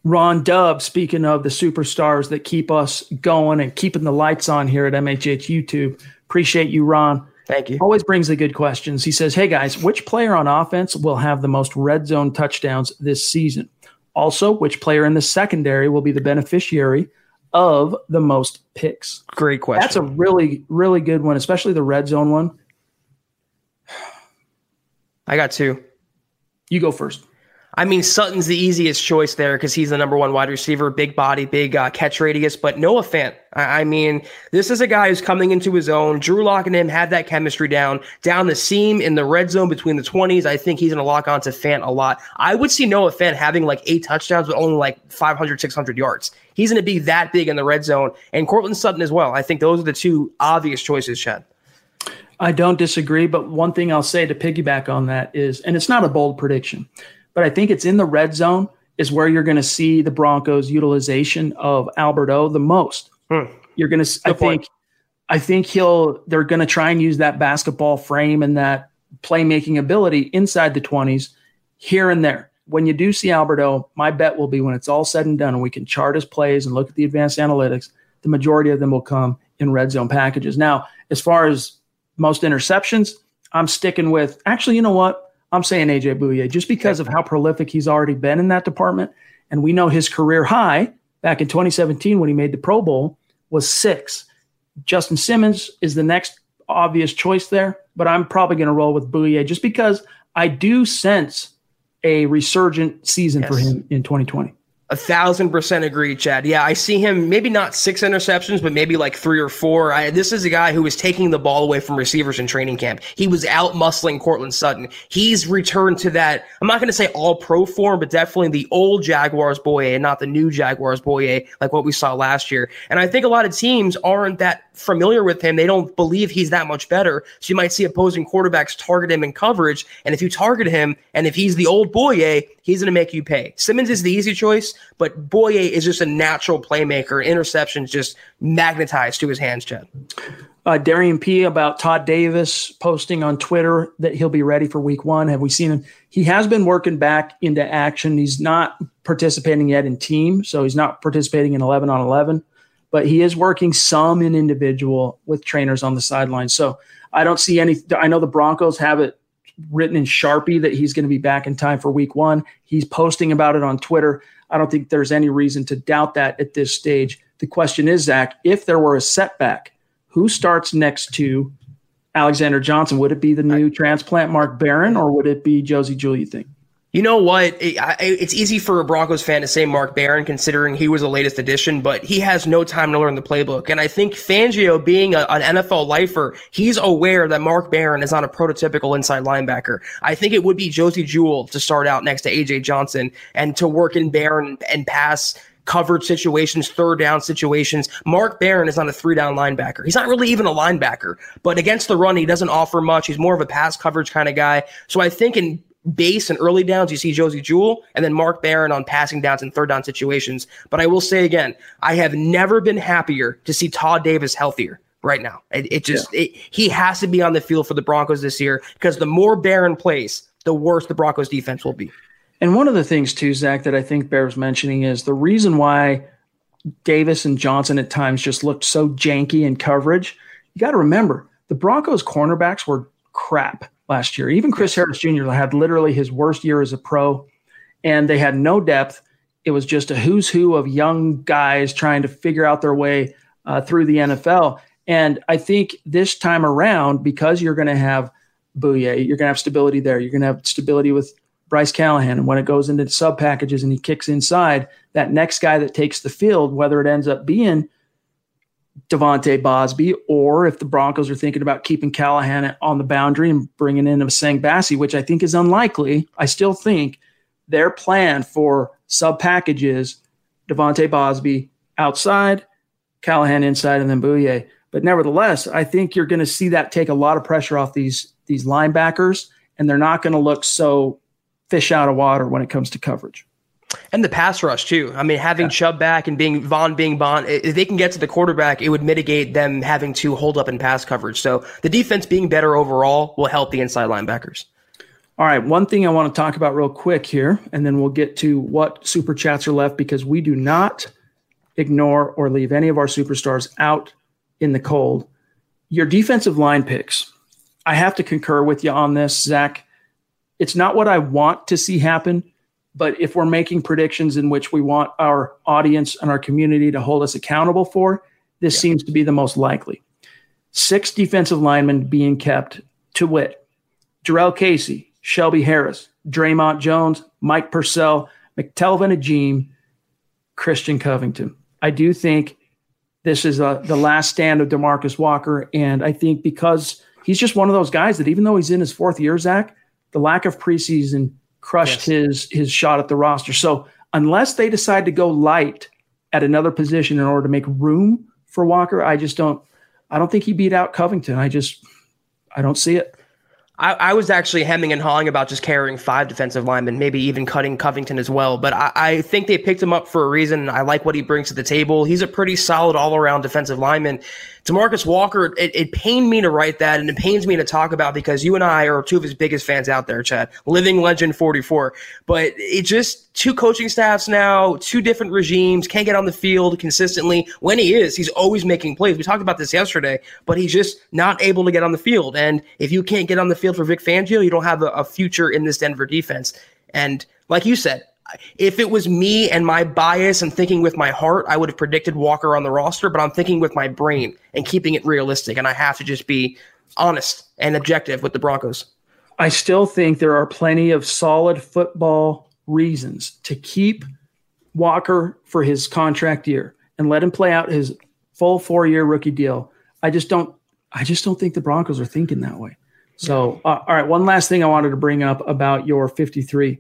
Ron Dub, speaking of the superstars that keep us going and keeping the lights on here at MHH YouTube, appreciate you, Ron. Thank you. Always brings the good questions. He says, Hey guys, which player on offense will have the most red zone touchdowns this season? Also, which player in the secondary will be the beneficiary of the most picks? Great question. That's a really, really good one, especially the red zone one. I got two. You go first. I mean, Sutton's the easiest choice there because he's the number one wide receiver, big body, big uh, catch radius. But Noah Fant, I, I mean, this is a guy who's coming into his own. Drew Lock and him had that chemistry down, down the seam in the red zone between the 20s. I think he's going to lock onto Fant a lot. I would see Noah Fant having like eight touchdowns, but only like 500, 600 yards. He's going to be that big in the red zone. And Courtland Sutton as well. I think those are the two obvious choices, Chad. I don't disagree, but one thing I'll say to piggyback on that is, and it's not a bold prediction but I think it's in the red zone is where you're going to see the Broncos' utilization of Alberto the most. Hmm. You're going to, I think, I think he'll. They're going to try and use that basketball frame and that playmaking ability inside the 20s, here and there. When you do see Alberto, my bet will be when it's all said and done, and we can chart his plays and look at the advanced analytics. The majority of them will come in red zone packages. Now, as far as most interceptions, I'm sticking with. Actually, you know what? I'm saying AJ Bouye just because of how prolific he's already been in that department. And we know his career high back in 2017 when he made the Pro Bowl was six. Justin Simmons is the next obvious choice there, but I'm probably going to roll with Bouye just because I do sense a resurgent season yes. for him in 2020. A thousand percent agree, Chad. Yeah, I see him maybe not six interceptions, but maybe like three or four. I, this is a guy who was taking the ball away from receivers in training camp. He was out muscling Courtland Sutton. He's returned to that. I'm not going to say all pro form, but definitely the old Jaguars boy and not the new Jaguars boy like what we saw last year. And I think a lot of teams aren't that familiar with him. They don't believe he's that much better. So you might see opposing quarterbacks target him in coverage. And if you target him, and if he's the old Bouye, he's going to make you pay. Simmons is the easy choice, but Bouye is just a natural playmaker. Interceptions just magnetized to his hands, Chad. Uh, Darian P about Todd Davis posting on Twitter that he'll be ready for week one. Have we seen him? He has been working back into action. He's not participating yet in team, so he's not participating in 11 on 11 but he is working some in individual with trainers on the sideline. So I don't see any. I know the Broncos have it written in Sharpie that he's going to be back in time for week one. He's posting about it on Twitter. I don't think there's any reason to doubt that at this stage. The question is, Zach, if there were a setback, who starts next to Alexander Johnson? Would it be the new transplant Mark Barron or would it be Josey Jewell, you think? You know what? It, it's easy for a Broncos fan to say Mark Barron, considering he was the latest addition, but he has no time to learn the playbook. And I think Fangio, being a, an NFL lifer, he's aware that Mark Barron is not a prototypical inside linebacker. I think it would be Josey Jewell to start out next to AJ Johnson and to work in Barron and pass covered situations, third down situations. Mark Barron is not a three down linebacker. He's not really even a linebacker, but against the run, he doesn't offer much. He's more of a pass coverage kind of guy. So I think in base and early downs, you see Josey Jewell and then Mark Barron on passing downs and third down situations. But I will say again, I have never been happier to see Todd Davis healthier right now. It, it just yeah. it, he has to be on the field for the Broncos this year because the more Barron plays, the worse the Broncos defense will be. And one of the things too, Zach, that I think bears mentioning is the reason why Davis and Johnson at times just looked so janky in coverage. You got to remember the Broncos cornerbacks were crap last year. Even Chris Harris Jr. had literally his worst year as a pro, and they had no depth. It was just a who's who of young guys trying to figure out their way uh, through the NFL. And I think this time around, because you're going to have Bouye, you're going to have stability there. You're going to have stability with Bryce Callahan. And when it goes into sub packages and he kicks inside, that next guy that takes the field, whether it ends up being – De'Vante Bosby, or if the Broncos are thinking about keeping Callahan on the boundary and bringing in Essang Bassey, which I think is unlikely, I still think their plan for sub packages De'Vante Bosby outside, Callahan inside, and then Bouye. But nevertheless, I think you're going to see that take a lot of pressure off these these linebackers, and they're not going to look so fish out of water when it comes to coverage. And the pass rush too. I mean, having yeah. Chubb back and being Von being Von, if they can get to the quarterback, it would mitigate them having to hold up in pass coverage. So the defense being better overall will help the inside linebackers. All right, one thing I want to talk about real quick here, and then we'll get to what super chats are left because we do not ignore or leave any of our superstars out in the cold. Your defensive line picks. I have to concur with you on this, Zach. It's not what I want to see happen but if we're making predictions in which we want our audience and our community to hold us accountable for, this yeah. seems to be the most likely. Six defensive linemen being kept to wit Jurrell Casey, Shelby Harris, Dre'Mont Jones, Mike Purcell, McTelvin Agim, Christian Covington. I do think this is a, uh, the last stand of Demarcus Walker. And I think because he's just one of those guys that even though he's in his fourth year, Zach, the lack of preseason crushed yes. his his shot at the roster. So unless they decide to go light at another position in order to make room for Walker, I just don't I don't think he beat out Covington. I just I don't see it. I, I, was actually hemming and hawing about just carrying five defensive linemen, maybe even cutting Covington as well. But I, I, think they picked him up for a reason. I like what he brings to the table. He's a pretty solid all around defensive lineman. Demarcus Walker, it, it pained me to write that, and it pains me to talk about because you and I are two of his biggest fans out there, Chad. Living legend 44. But it just two coaching staffs now, two different regimes, can't get on the field consistently. When he is, he's always making plays. We talked about this yesterday, but he's just not able to get on the field. And if you can't get on the field for Vic Fangio, you don't have a, a future in this Denver defense. And like you said, if it was me and my bias and thinking with my heart, I would have predicted Walker on the roster, but I'm thinking with my brain and keeping it realistic. And I have to just be honest and objective with the Broncos. I still think there are plenty of solid football reasons to keep Walker for his contract year and let him play out his full four year rookie deal. I just don't I just don't think the Broncos are thinking that way. So, uh, all right, one last thing I wanted to bring up about your 53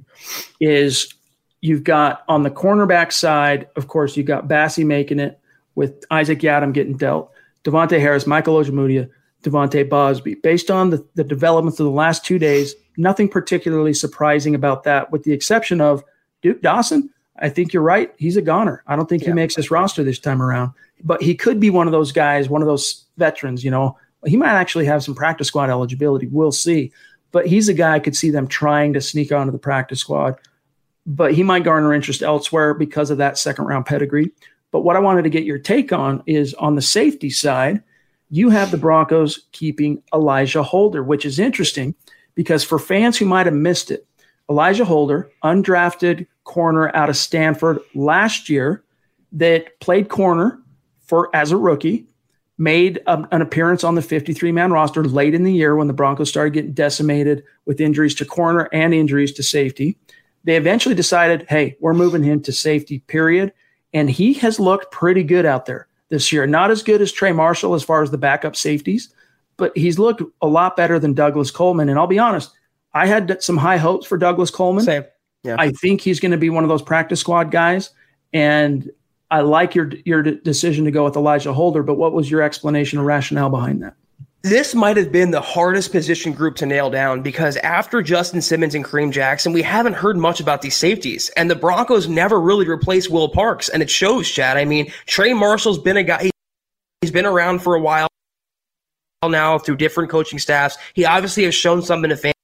is You've got on the cornerback side, of course, you've got Bassey making it with Isaac Yiadom getting dealt, Davontae Harris, Michael Ojemudia, De'Vante Bosby. Based on the, the developments of the last two days, nothing particularly surprising about that, with the exception of Duke Dawson. I think you're right. He's a goner. I don't think yeah. he makes this roster this time around, but he could be one of those guys, one of those veterans, you know. He might actually have some practice squad eligibility. We'll see. But he's a guy I could see them trying to sneak onto the practice squad but he might garner interest elsewhere because of that second round pedigree. But what I wanted to get your take on is on the safety side, you have the Broncos keeping Elijah Holder, which is interesting because for fans who might have missed it, Elijah Holder, undrafted corner out of Stanford last year, that played corner for as a rookie, made a, an appearance on the 53 man roster late in the year when the Broncos started getting decimated with injuries to corner and injuries to safety. They eventually decided, hey, we're moving him to safety, period. And he has looked pretty good out there this year. Not as good as Trey Marshall as far as the backup safeties, but he's looked a lot better than Douglas Coleman. And I'll be honest, I had some high hopes for Douglas Coleman. Same. Yeah. I think he's going to be one of those practice squad guys. And I like your your decision to go with Elijah Holder. But what was your explanation or rationale behind that? This might have been the hardest position group to nail down because after Justin Simmons and Kareem Jackson, we haven't heard much about these safeties. And the Broncos never really replaced Will Parks. And it shows, Chad. I mean, Trey Marshall's been a guy, he's been around for a while now through different coaching staffs. He obviously has shown some something to fans.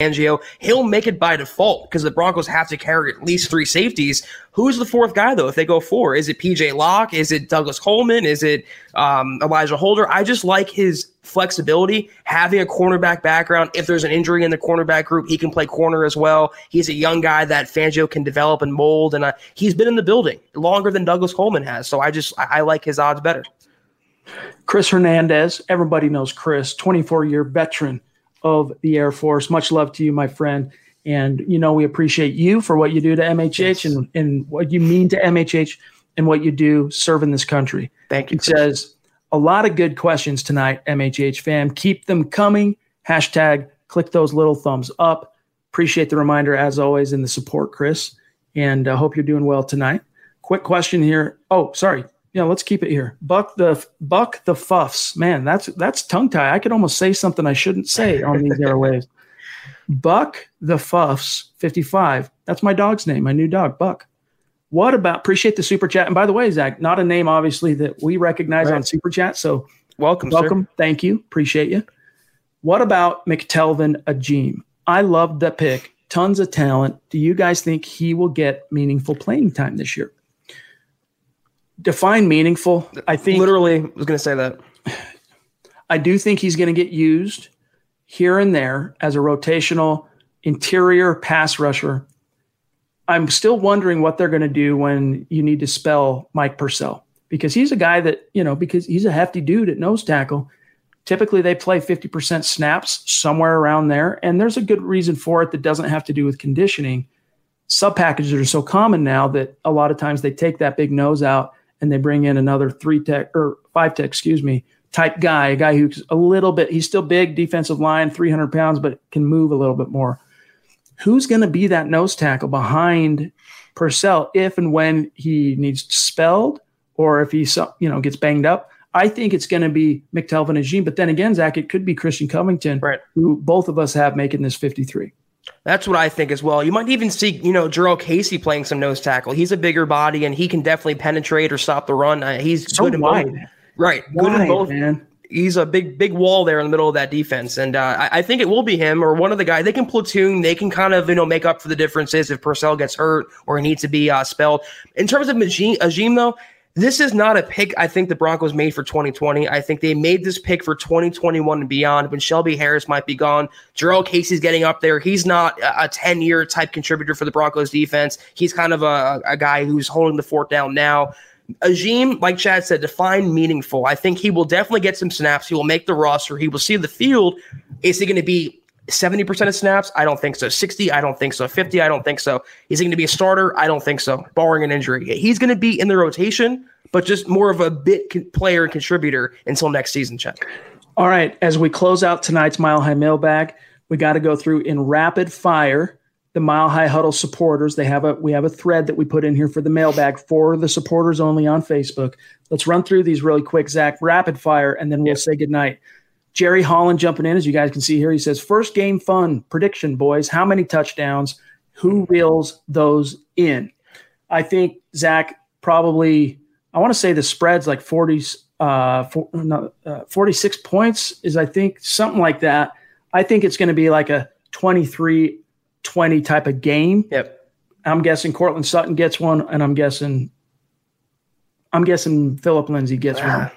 Fangio, he'll make it by default because the Broncos have to carry at least three safeties. Who's the fourth guy though? If they go four, is it PJ Locke? Is it Douglas Coleman? Is it um, Elijah Holder? I just like his flexibility, having a cornerback background. If there's an injury in the cornerback group, he can play corner as well. He's a young guy that Fangio can develop and mold, and uh, he's been in the building longer than Douglas Coleman has. So I just I, I like his odds better. Chris Hernandez, everybody knows Chris, 24 year veteran of the Air Force. Much love to you, my friend. And, you know, we appreciate you for what you do to MHH yes. and, and what you mean to MHH and what you do serving this country. Thank you. He says, a lot of good questions tonight, MHH fam. Keep them coming. Hashtag click those little thumbs up. Appreciate the reminder as always and the support, Chris. And I uh, hope you're doing well tonight. Quick question here. Oh, sorry yeah, let's keep it here. Buck the Buck the Fuffs. Man, that's that's tongue tie. I could almost say something I shouldn't say on these airwaves. Buck the Fuffs, 55. That's my dog's name, my new dog, Buck. What about appreciate the super chat? And by the way, Zach, not a name obviously that we recognize right. on super chat. So welcome, welcome. Sir. Thank you. Appreciate you. What about McTelvin Agim? I loved the pick. Tons of talent. Do you guys think he will get meaningful playing time this year? Define meaningful. I think literally was going to say that. I do think he's going to get used here and there as a rotational interior pass rusher. I'm still wondering what they're going to do when you need to spell Mike Purcell because he's a guy that, you know, because he's a hefty dude at nose tackle. Typically, they play 50% snaps somewhere around there. And there's a good reason for it that doesn't have to do with conditioning. Sub packages are so common now that a lot of times they take that big nose out and they bring in another three tech or five tech, excuse me, type guy, a guy who's a little bit, he's still big, defensive line, 300 pounds, but can move a little bit more. Who's going to be that nose tackle behind Purcell if and when he needs spelled or if he you know gets banged up? I think it's going to be McTelvin Agim. But then again, Zach, it could be Christian Covington, right. who both of us have making this 53. That's what I think as well. You might even see, you know, Jurrell Casey playing some nose tackle. He's a bigger body and he can definitely penetrate or stop the run. Uh, he's so good wide. in both. Right. Wide, good in both. Man. He's a big, big wall there in the middle of that defense. And uh, I, I, think it will be him or one of the guys. They can platoon. They can kind of, you know, make up for the differences if Purcell gets hurt or he needs to be uh, spelled. In terms of Agim, though, this is not a pick I think the Broncos made for 2020. I think they made this pick for 2021 and beyond when Shelby Harris might be gone. Jurrell Casey's getting up there. He's not a 10 year type contributor for the Broncos defense. He's kind of a, a guy who's holding the fort down now. Agim, like Chad said, define meaningful. I think he will definitely get some snaps. He will make the roster. He will see the field. Is he going to be 70% of snaps? I don't think so. 60? I don't think so. 50? I don't think so. Is he going to be a starter? I don't think so, barring an injury. He's going to be in the rotation, but just more of a bit player and contributor until next season, Chet. All right. As we close out tonight's Mile High mailbag, we got to go through in rapid fire the Mile High Huddle supporters. They have a we have a thread that we put in here for the mailbag for the supporters only on Facebook. Let's run through these really quick, Zach, rapid fire, and then we'll yep. say goodnight. Jerry Holland jumping in, as you guys can see here. He says, First game fun prediction, boys. How many touchdowns? Who reels those in? I think, Zach, probably, I want to say the spread's like 40, uh, for, no, uh, 46 points, is I think something like that. I think it's going to be like a 23 20 type of game. Yep. I'm guessing Courtland Sutton gets one, and I'm guessing, I'm guessing Phillip Lindsay gets one.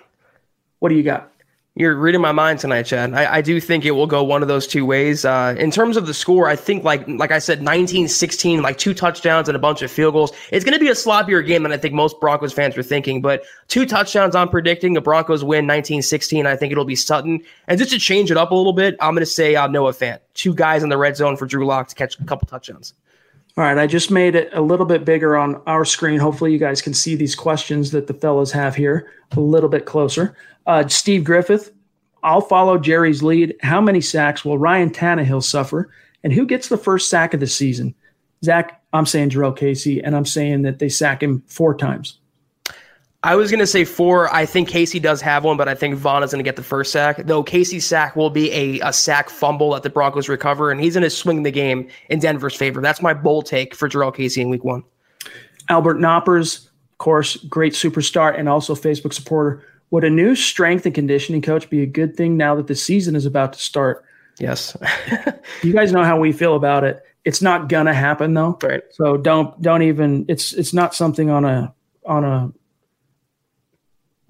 What do you got? You're reading my mind tonight, Chad. I, I, do think it will go one of those two ways. Uh, in terms of the score, I think like like I said, 19-16, like two touchdowns and a bunch of field goals. It's going to be a sloppier game than I think most Broncos fans are thinking. But two touchdowns, I'm predicting the Broncos win 19-16. I think it'll be Sutton. And just to change it up a little bit, I'm going to say uh, Noah Fant. Two guys in the red zone for Drew Lock to catch a couple touchdowns. All right, I just made it a little bit bigger on our screen. Hopefully, you guys can see these questions that the fellas have here a little bit closer. Uh, Steve Griffith I'll follow Jerry's lead. How many sacks will Ryan Tannehill suffer? And who gets the first sack of the season? Zach, I'm saying Jurrell Casey, and I'm saying that they sack him four times. I was going to say four. I think Casey does have one, but I think Von is going to get the first sack. Though Casey's sack will be a, a sack fumble that the Broncos recover, and he's going to swing the game in Denver's favor. That's my bold take for Jurrell Casey in week one. Albert Knoppers, of course, great superstar and also Facebook supporter. Would a new strength and conditioning coach be a good thing now that the season is about to start? Yes. you guys know how we feel about it. It's not gonna happen though. Right. So don't don't even it's it's not something on a on a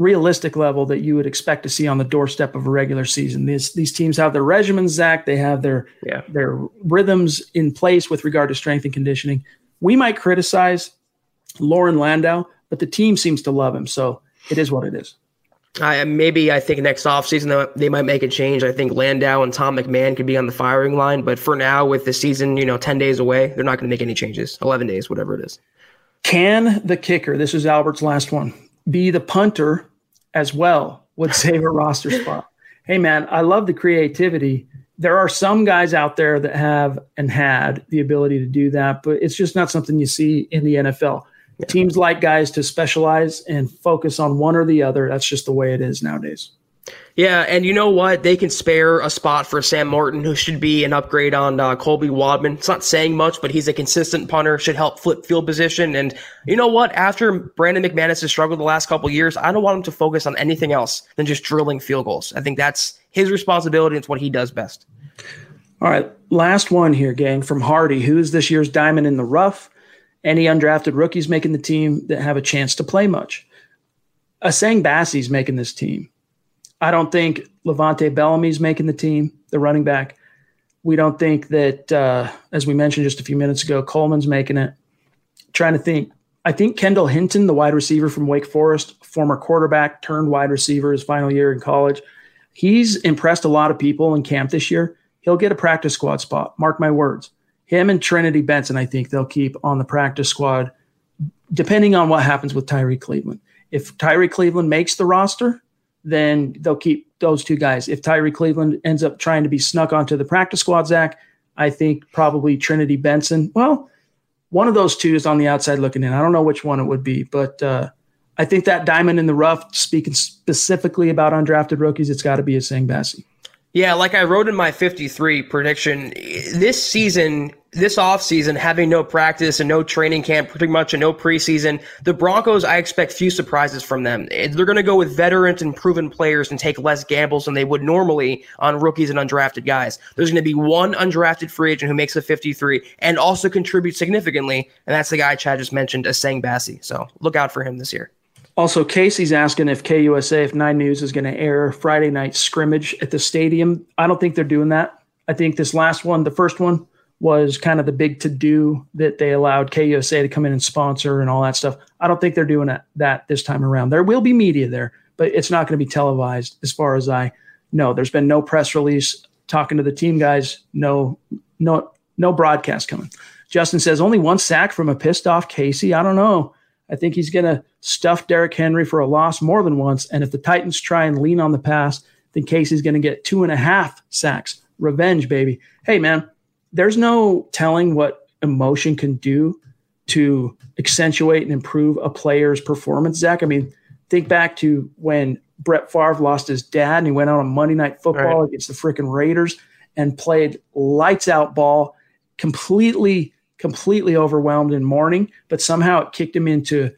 realistic level that you would expect to see on the doorstep of a regular season. These these teams have their regimens, Zach. They have their yeah. their rhythms in place with regard to strength and conditioning. We might criticize Loren Landow, but the team seems to love him. So it is what it is. I, maybe I think next offseason they might make a change. I think Landau and Tom McMahon could be on the firing line, but for now, with the season, you know, ten days away, they're not going to make any changes. Eleven days, whatever it is. Can the kicker? This is Albert's last one. Be the punter as well would save a roster spot. Hey man, I love the creativity. There are some guys out there that have and had the ability to do that, but it's just not something you see in the NFL. Yeah. Teams like guys to specialize and focus on one or the other. That's just the way it is nowadays. Yeah, and you know what? They can spare a spot for Sam Martin, who should be an upgrade on uh, Colby Wadman. It's not saying much, but he's a consistent punter, should help flip field position. And you know what? After Brandon McManus has struggled the last couple years, I don't want him to focus on anything else than just drilling field goals. I think that's his responsibility. It's what he does best. All right, last one here, gang, from Hardy. Who is this year's diamond in the rough? any undrafted rookies making the team that have a chance to play much. Essang Bassey's making this team. I don't think LeVante Bellamy's making the team, the running back. We don't think that, uh, as we mentioned just a few minutes ago, Coleman's making it. Trying to think. I think Kendall Hinton, the wide receiver from Wake Forest, former quarterback turned wide receiver his final year in college. He's impressed a lot of people in camp this year. He'll get a practice squad spot. Mark my words. Him and Trinity Benson, I think they'll keep on the practice squad, depending on what happens with Tyree Cleveland. If Tyree Cleveland makes the roster, then they'll keep those two guys. If Tyree Cleveland ends up trying to be snuck onto the practice squad, Zach, I think probably Trinity Benson. Well, one of those two is on the outside looking in. I don't know which one it would be, but uh, I think that diamond in the rough, speaking specifically about undrafted rookies, it's got to be Essang Bassey. Yeah, like I wrote in my 53 prediction, this season, this offseason, having no practice and no training camp, pretty much and no preseason, the Broncos, I expect few surprises from them. They're going to go with veterans and proven players and take less gambles than they would normally on rookies and undrafted guys. There's going to be one undrafted free agent who makes a 53 and also contributes significantly, and that's the guy Chad just mentioned, Essang Bassey. So look out for him this year. Also, Casey's asking if KUSA, if Nine News is going to air Friday night scrimmage at the stadium. I don't think they're doing that. I think this last one, the first one, was kind of the big to do that they allowed KUSA to come in and sponsor and all that stuff. I don't think they're doing that, this time around. There will be media there, but it's not going to be televised as far as I know. There's been no press release talking to the team guys, no, no, no broadcast coming. Justin says only one sack from a pissed off Casey. I don't know. I think he's going to stuff Derrick Henry for a loss more than once. And if the Titans try and lean on the pass, then Casey's going to get two and a half sacks. Revenge, baby. Hey, man, there's no telling what emotion can do to accentuate and improve a player's performance, Zach. I mean, think back to when Brett Favre lost his dad and he went out on Monday Night Football right. against the freaking Raiders and played lights out ball, completely completely overwhelmed in mourning, but somehow it kicked him into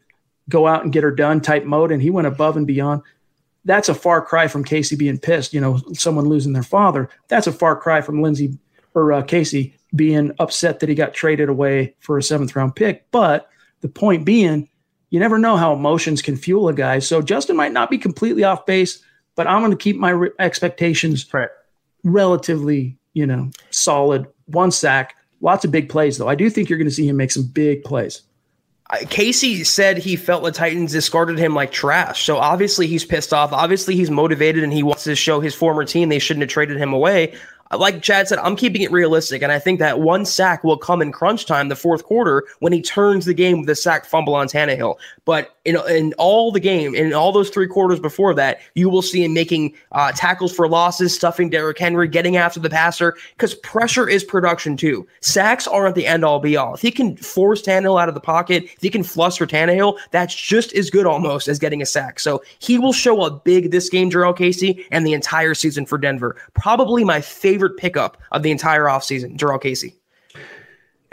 go out and get her done type mode, and he went above and beyond. That's a far cry from Casey being pissed, you know, someone losing their father. That's a far cry from Lindsay or uh, Casey being upset that he got traded away for a seventh round pick. But the point being, you never know how emotions can fuel a guy. So Justin might not be completely off base, but I'm going to keep my re- expectations right. relatively, you know, solid. One sack, Lots of big plays, though. I do think you're going to see him make some big plays. Casey said he felt the Titans discarded him like trash. So obviously he's pissed off. Obviously he's motivated and he wants to show his former team they shouldn't have traded him away like Chad said, I'm keeping it realistic, and I think that one sack will come in crunch time, the fourth quarter, when he turns the game with a sack fumble on Tannehill. But in, in all the game, in all those three quarters before that, you will see him making uh, tackles for losses, stuffing Derrick Henry, getting after the passer, because pressure is production too. Sacks aren't the end all be all. If he can force Tannehill out of the pocket, if he can fluster Tannehill, that's just as good almost as getting a sack. So he will show up big this game, Jurrell Casey, and the entire season for Denver. Probably my favorite pickup of the entire offseason, Jurrell Casey.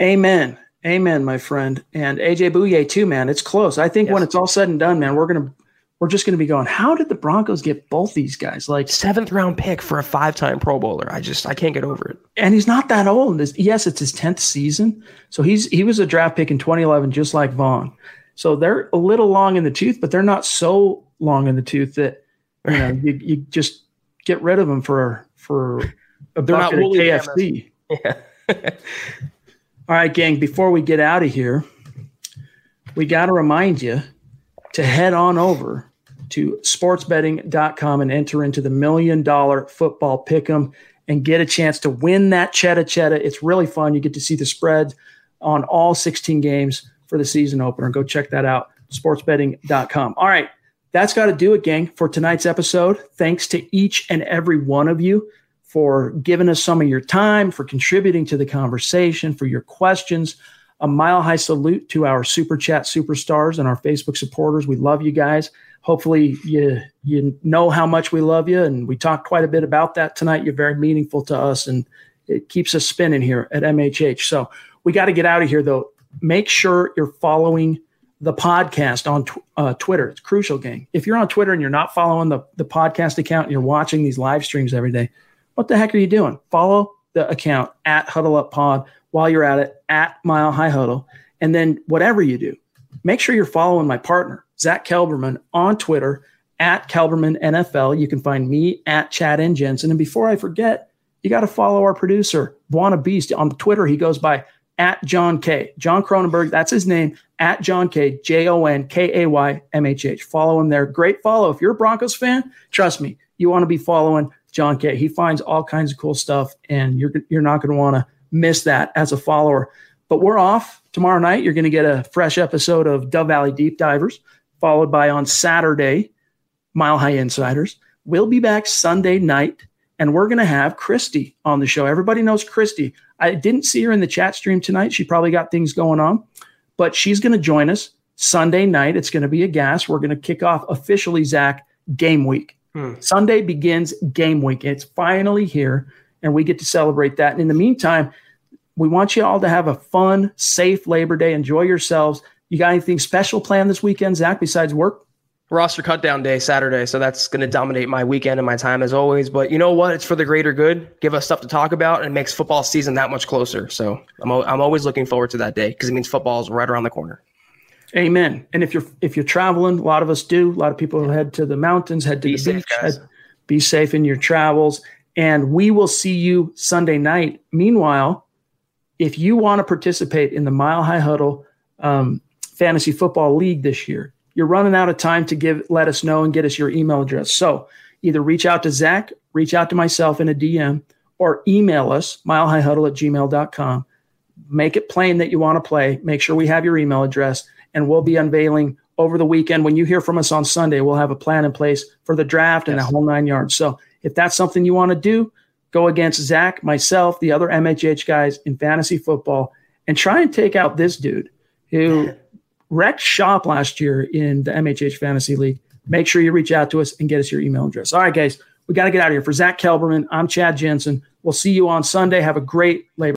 Amen. Amen, my friend. And AJ Bouye too, man. It's close. I think yes. when it's all said and done, man, we're gonna we're just gonna be going, how did the Broncos get both these guys? Like seventh round pick for a five time pro bowler. I just I can't get over it. And he's not that old. Yes, it's his tenth season. So he's he was a draft pick in 2011, just like Von. So they're a little long in the tooth, but they're not so long in the tooth that you know you, you just get rid of them for for a They're not woolly KFC. Yeah. All right, gang. Before we get out of here, we got to remind you to head on over to sportsbetting.com and enter into the million dollar football pick'em and get a chance to win that cheddar cheddar. It's really fun. You get to see the spread on all 16 games for the season opener. Go check that out. Sportsbetting.com. All right. That's got to do it, gang, for tonight's episode. Thanks to each and every one of you for giving us some of your time, for contributing to the conversation, for your questions. A mile high salute to our super chat superstars and our Facebook supporters. We love you guys. Hopefully, you you know how much we love you, and we talked quite a bit about that tonight. You're very meaningful to us, and it keeps us spinning here at MHH. So we got to get out of here, though. Make sure you're following the podcast on tw- uh, Twitter. It's crucial, gang. If you're on Twitter and you're not following the, the podcast account and you're watching these live streams every day, what the heck are you doing? Follow the account at Huddle Up Pod while you're at it at Mile High Huddle. And then whatever you do, make sure you're following my partner, Zach Kelberman, on Twitter at Kelberman NFL. You can find me at Chad and Jensen. And before I forget, you got to follow our producer, Buona Beast. On Twitter, he goes by at John K. John Cronenberg, that's his name, at John K. J O N K A Y M H H. Follow him there. Great follow. If you're a Broncos fan, trust me, you want to be following John K. He finds all kinds of cool stuff, and you're you're not going to want to miss that as a follower. But we're off tomorrow night. You're going to get a fresh episode of Dove Valley Deep Divers, followed by on Saturday, Mile High Insiders. We'll be back Sunday night, and we're going to have Christy on the show. Everybody knows Christy. I didn't see her in the chat stream tonight. She probably got things going on, but she's going to join us Sunday night. It's going to be a gas. We're going to kick off officially, Zach, game week. Hmm. Sunday begins game week. It's finally here, and we get to celebrate that. And in the meantime, we want you all to have a fun, safe Labor Day. Enjoy yourselves. You got anything special planned this weekend, Zach, besides work? roster cutdown day Saturday, so that's going to dominate my weekend and my time as always. But you know what? It's for the greater good. Give us stuff to talk about, and it makes football season that much closer. So I'm I'm always looking forward to that day because it means football is right around the corner. Amen. And if you're if you're traveling, a lot of us do. A lot of people head to the mountains, head to be the safe, beach. Head, be safe in your travels, and we will see you Sunday night. Meanwhile, if you want to participate in the Mile High Huddle um, Fantasy Football League this year, you're running out of time to give let us know and get us your email address. So either reach out to Zach, reach out to myself in a DM, or email us, milehighhuddle at gmail.com. Make it plain that you want to play. Make sure we have your email address, and we'll be unveiling over the weekend. When you hear from us on Sunday, we'll have a plan in place for the draft yes. and a whole nine yards. So if that's something you want to do, go against Zach, myself, the other MHH guys in fantasy football, and try and take out this dude who wrecked shop last year in the MHH Fantasy League. Make sure you reach out to us and get us your email address. All right, guys, we got to get out of here. For Zach Kelberman, I'm Chad Jensen. We'll see you on Sunday. Have a great labor.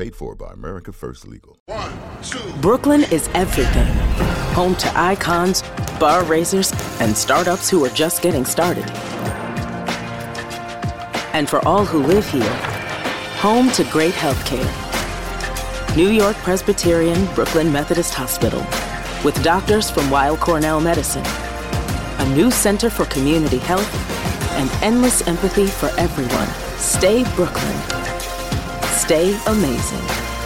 Paid for by America First Legal. One, two. Brooklyn is everything. Home to icons, bar raisers, and startups who are just getting started. And for all who live here, home to great healthcare. New York Presbyterian Brooklyn Methodist Hospital, with doctors from Weill Cornell Medicine, a new center for community health, and endless empathy for everyone. Stay Brooklyn stay amazing.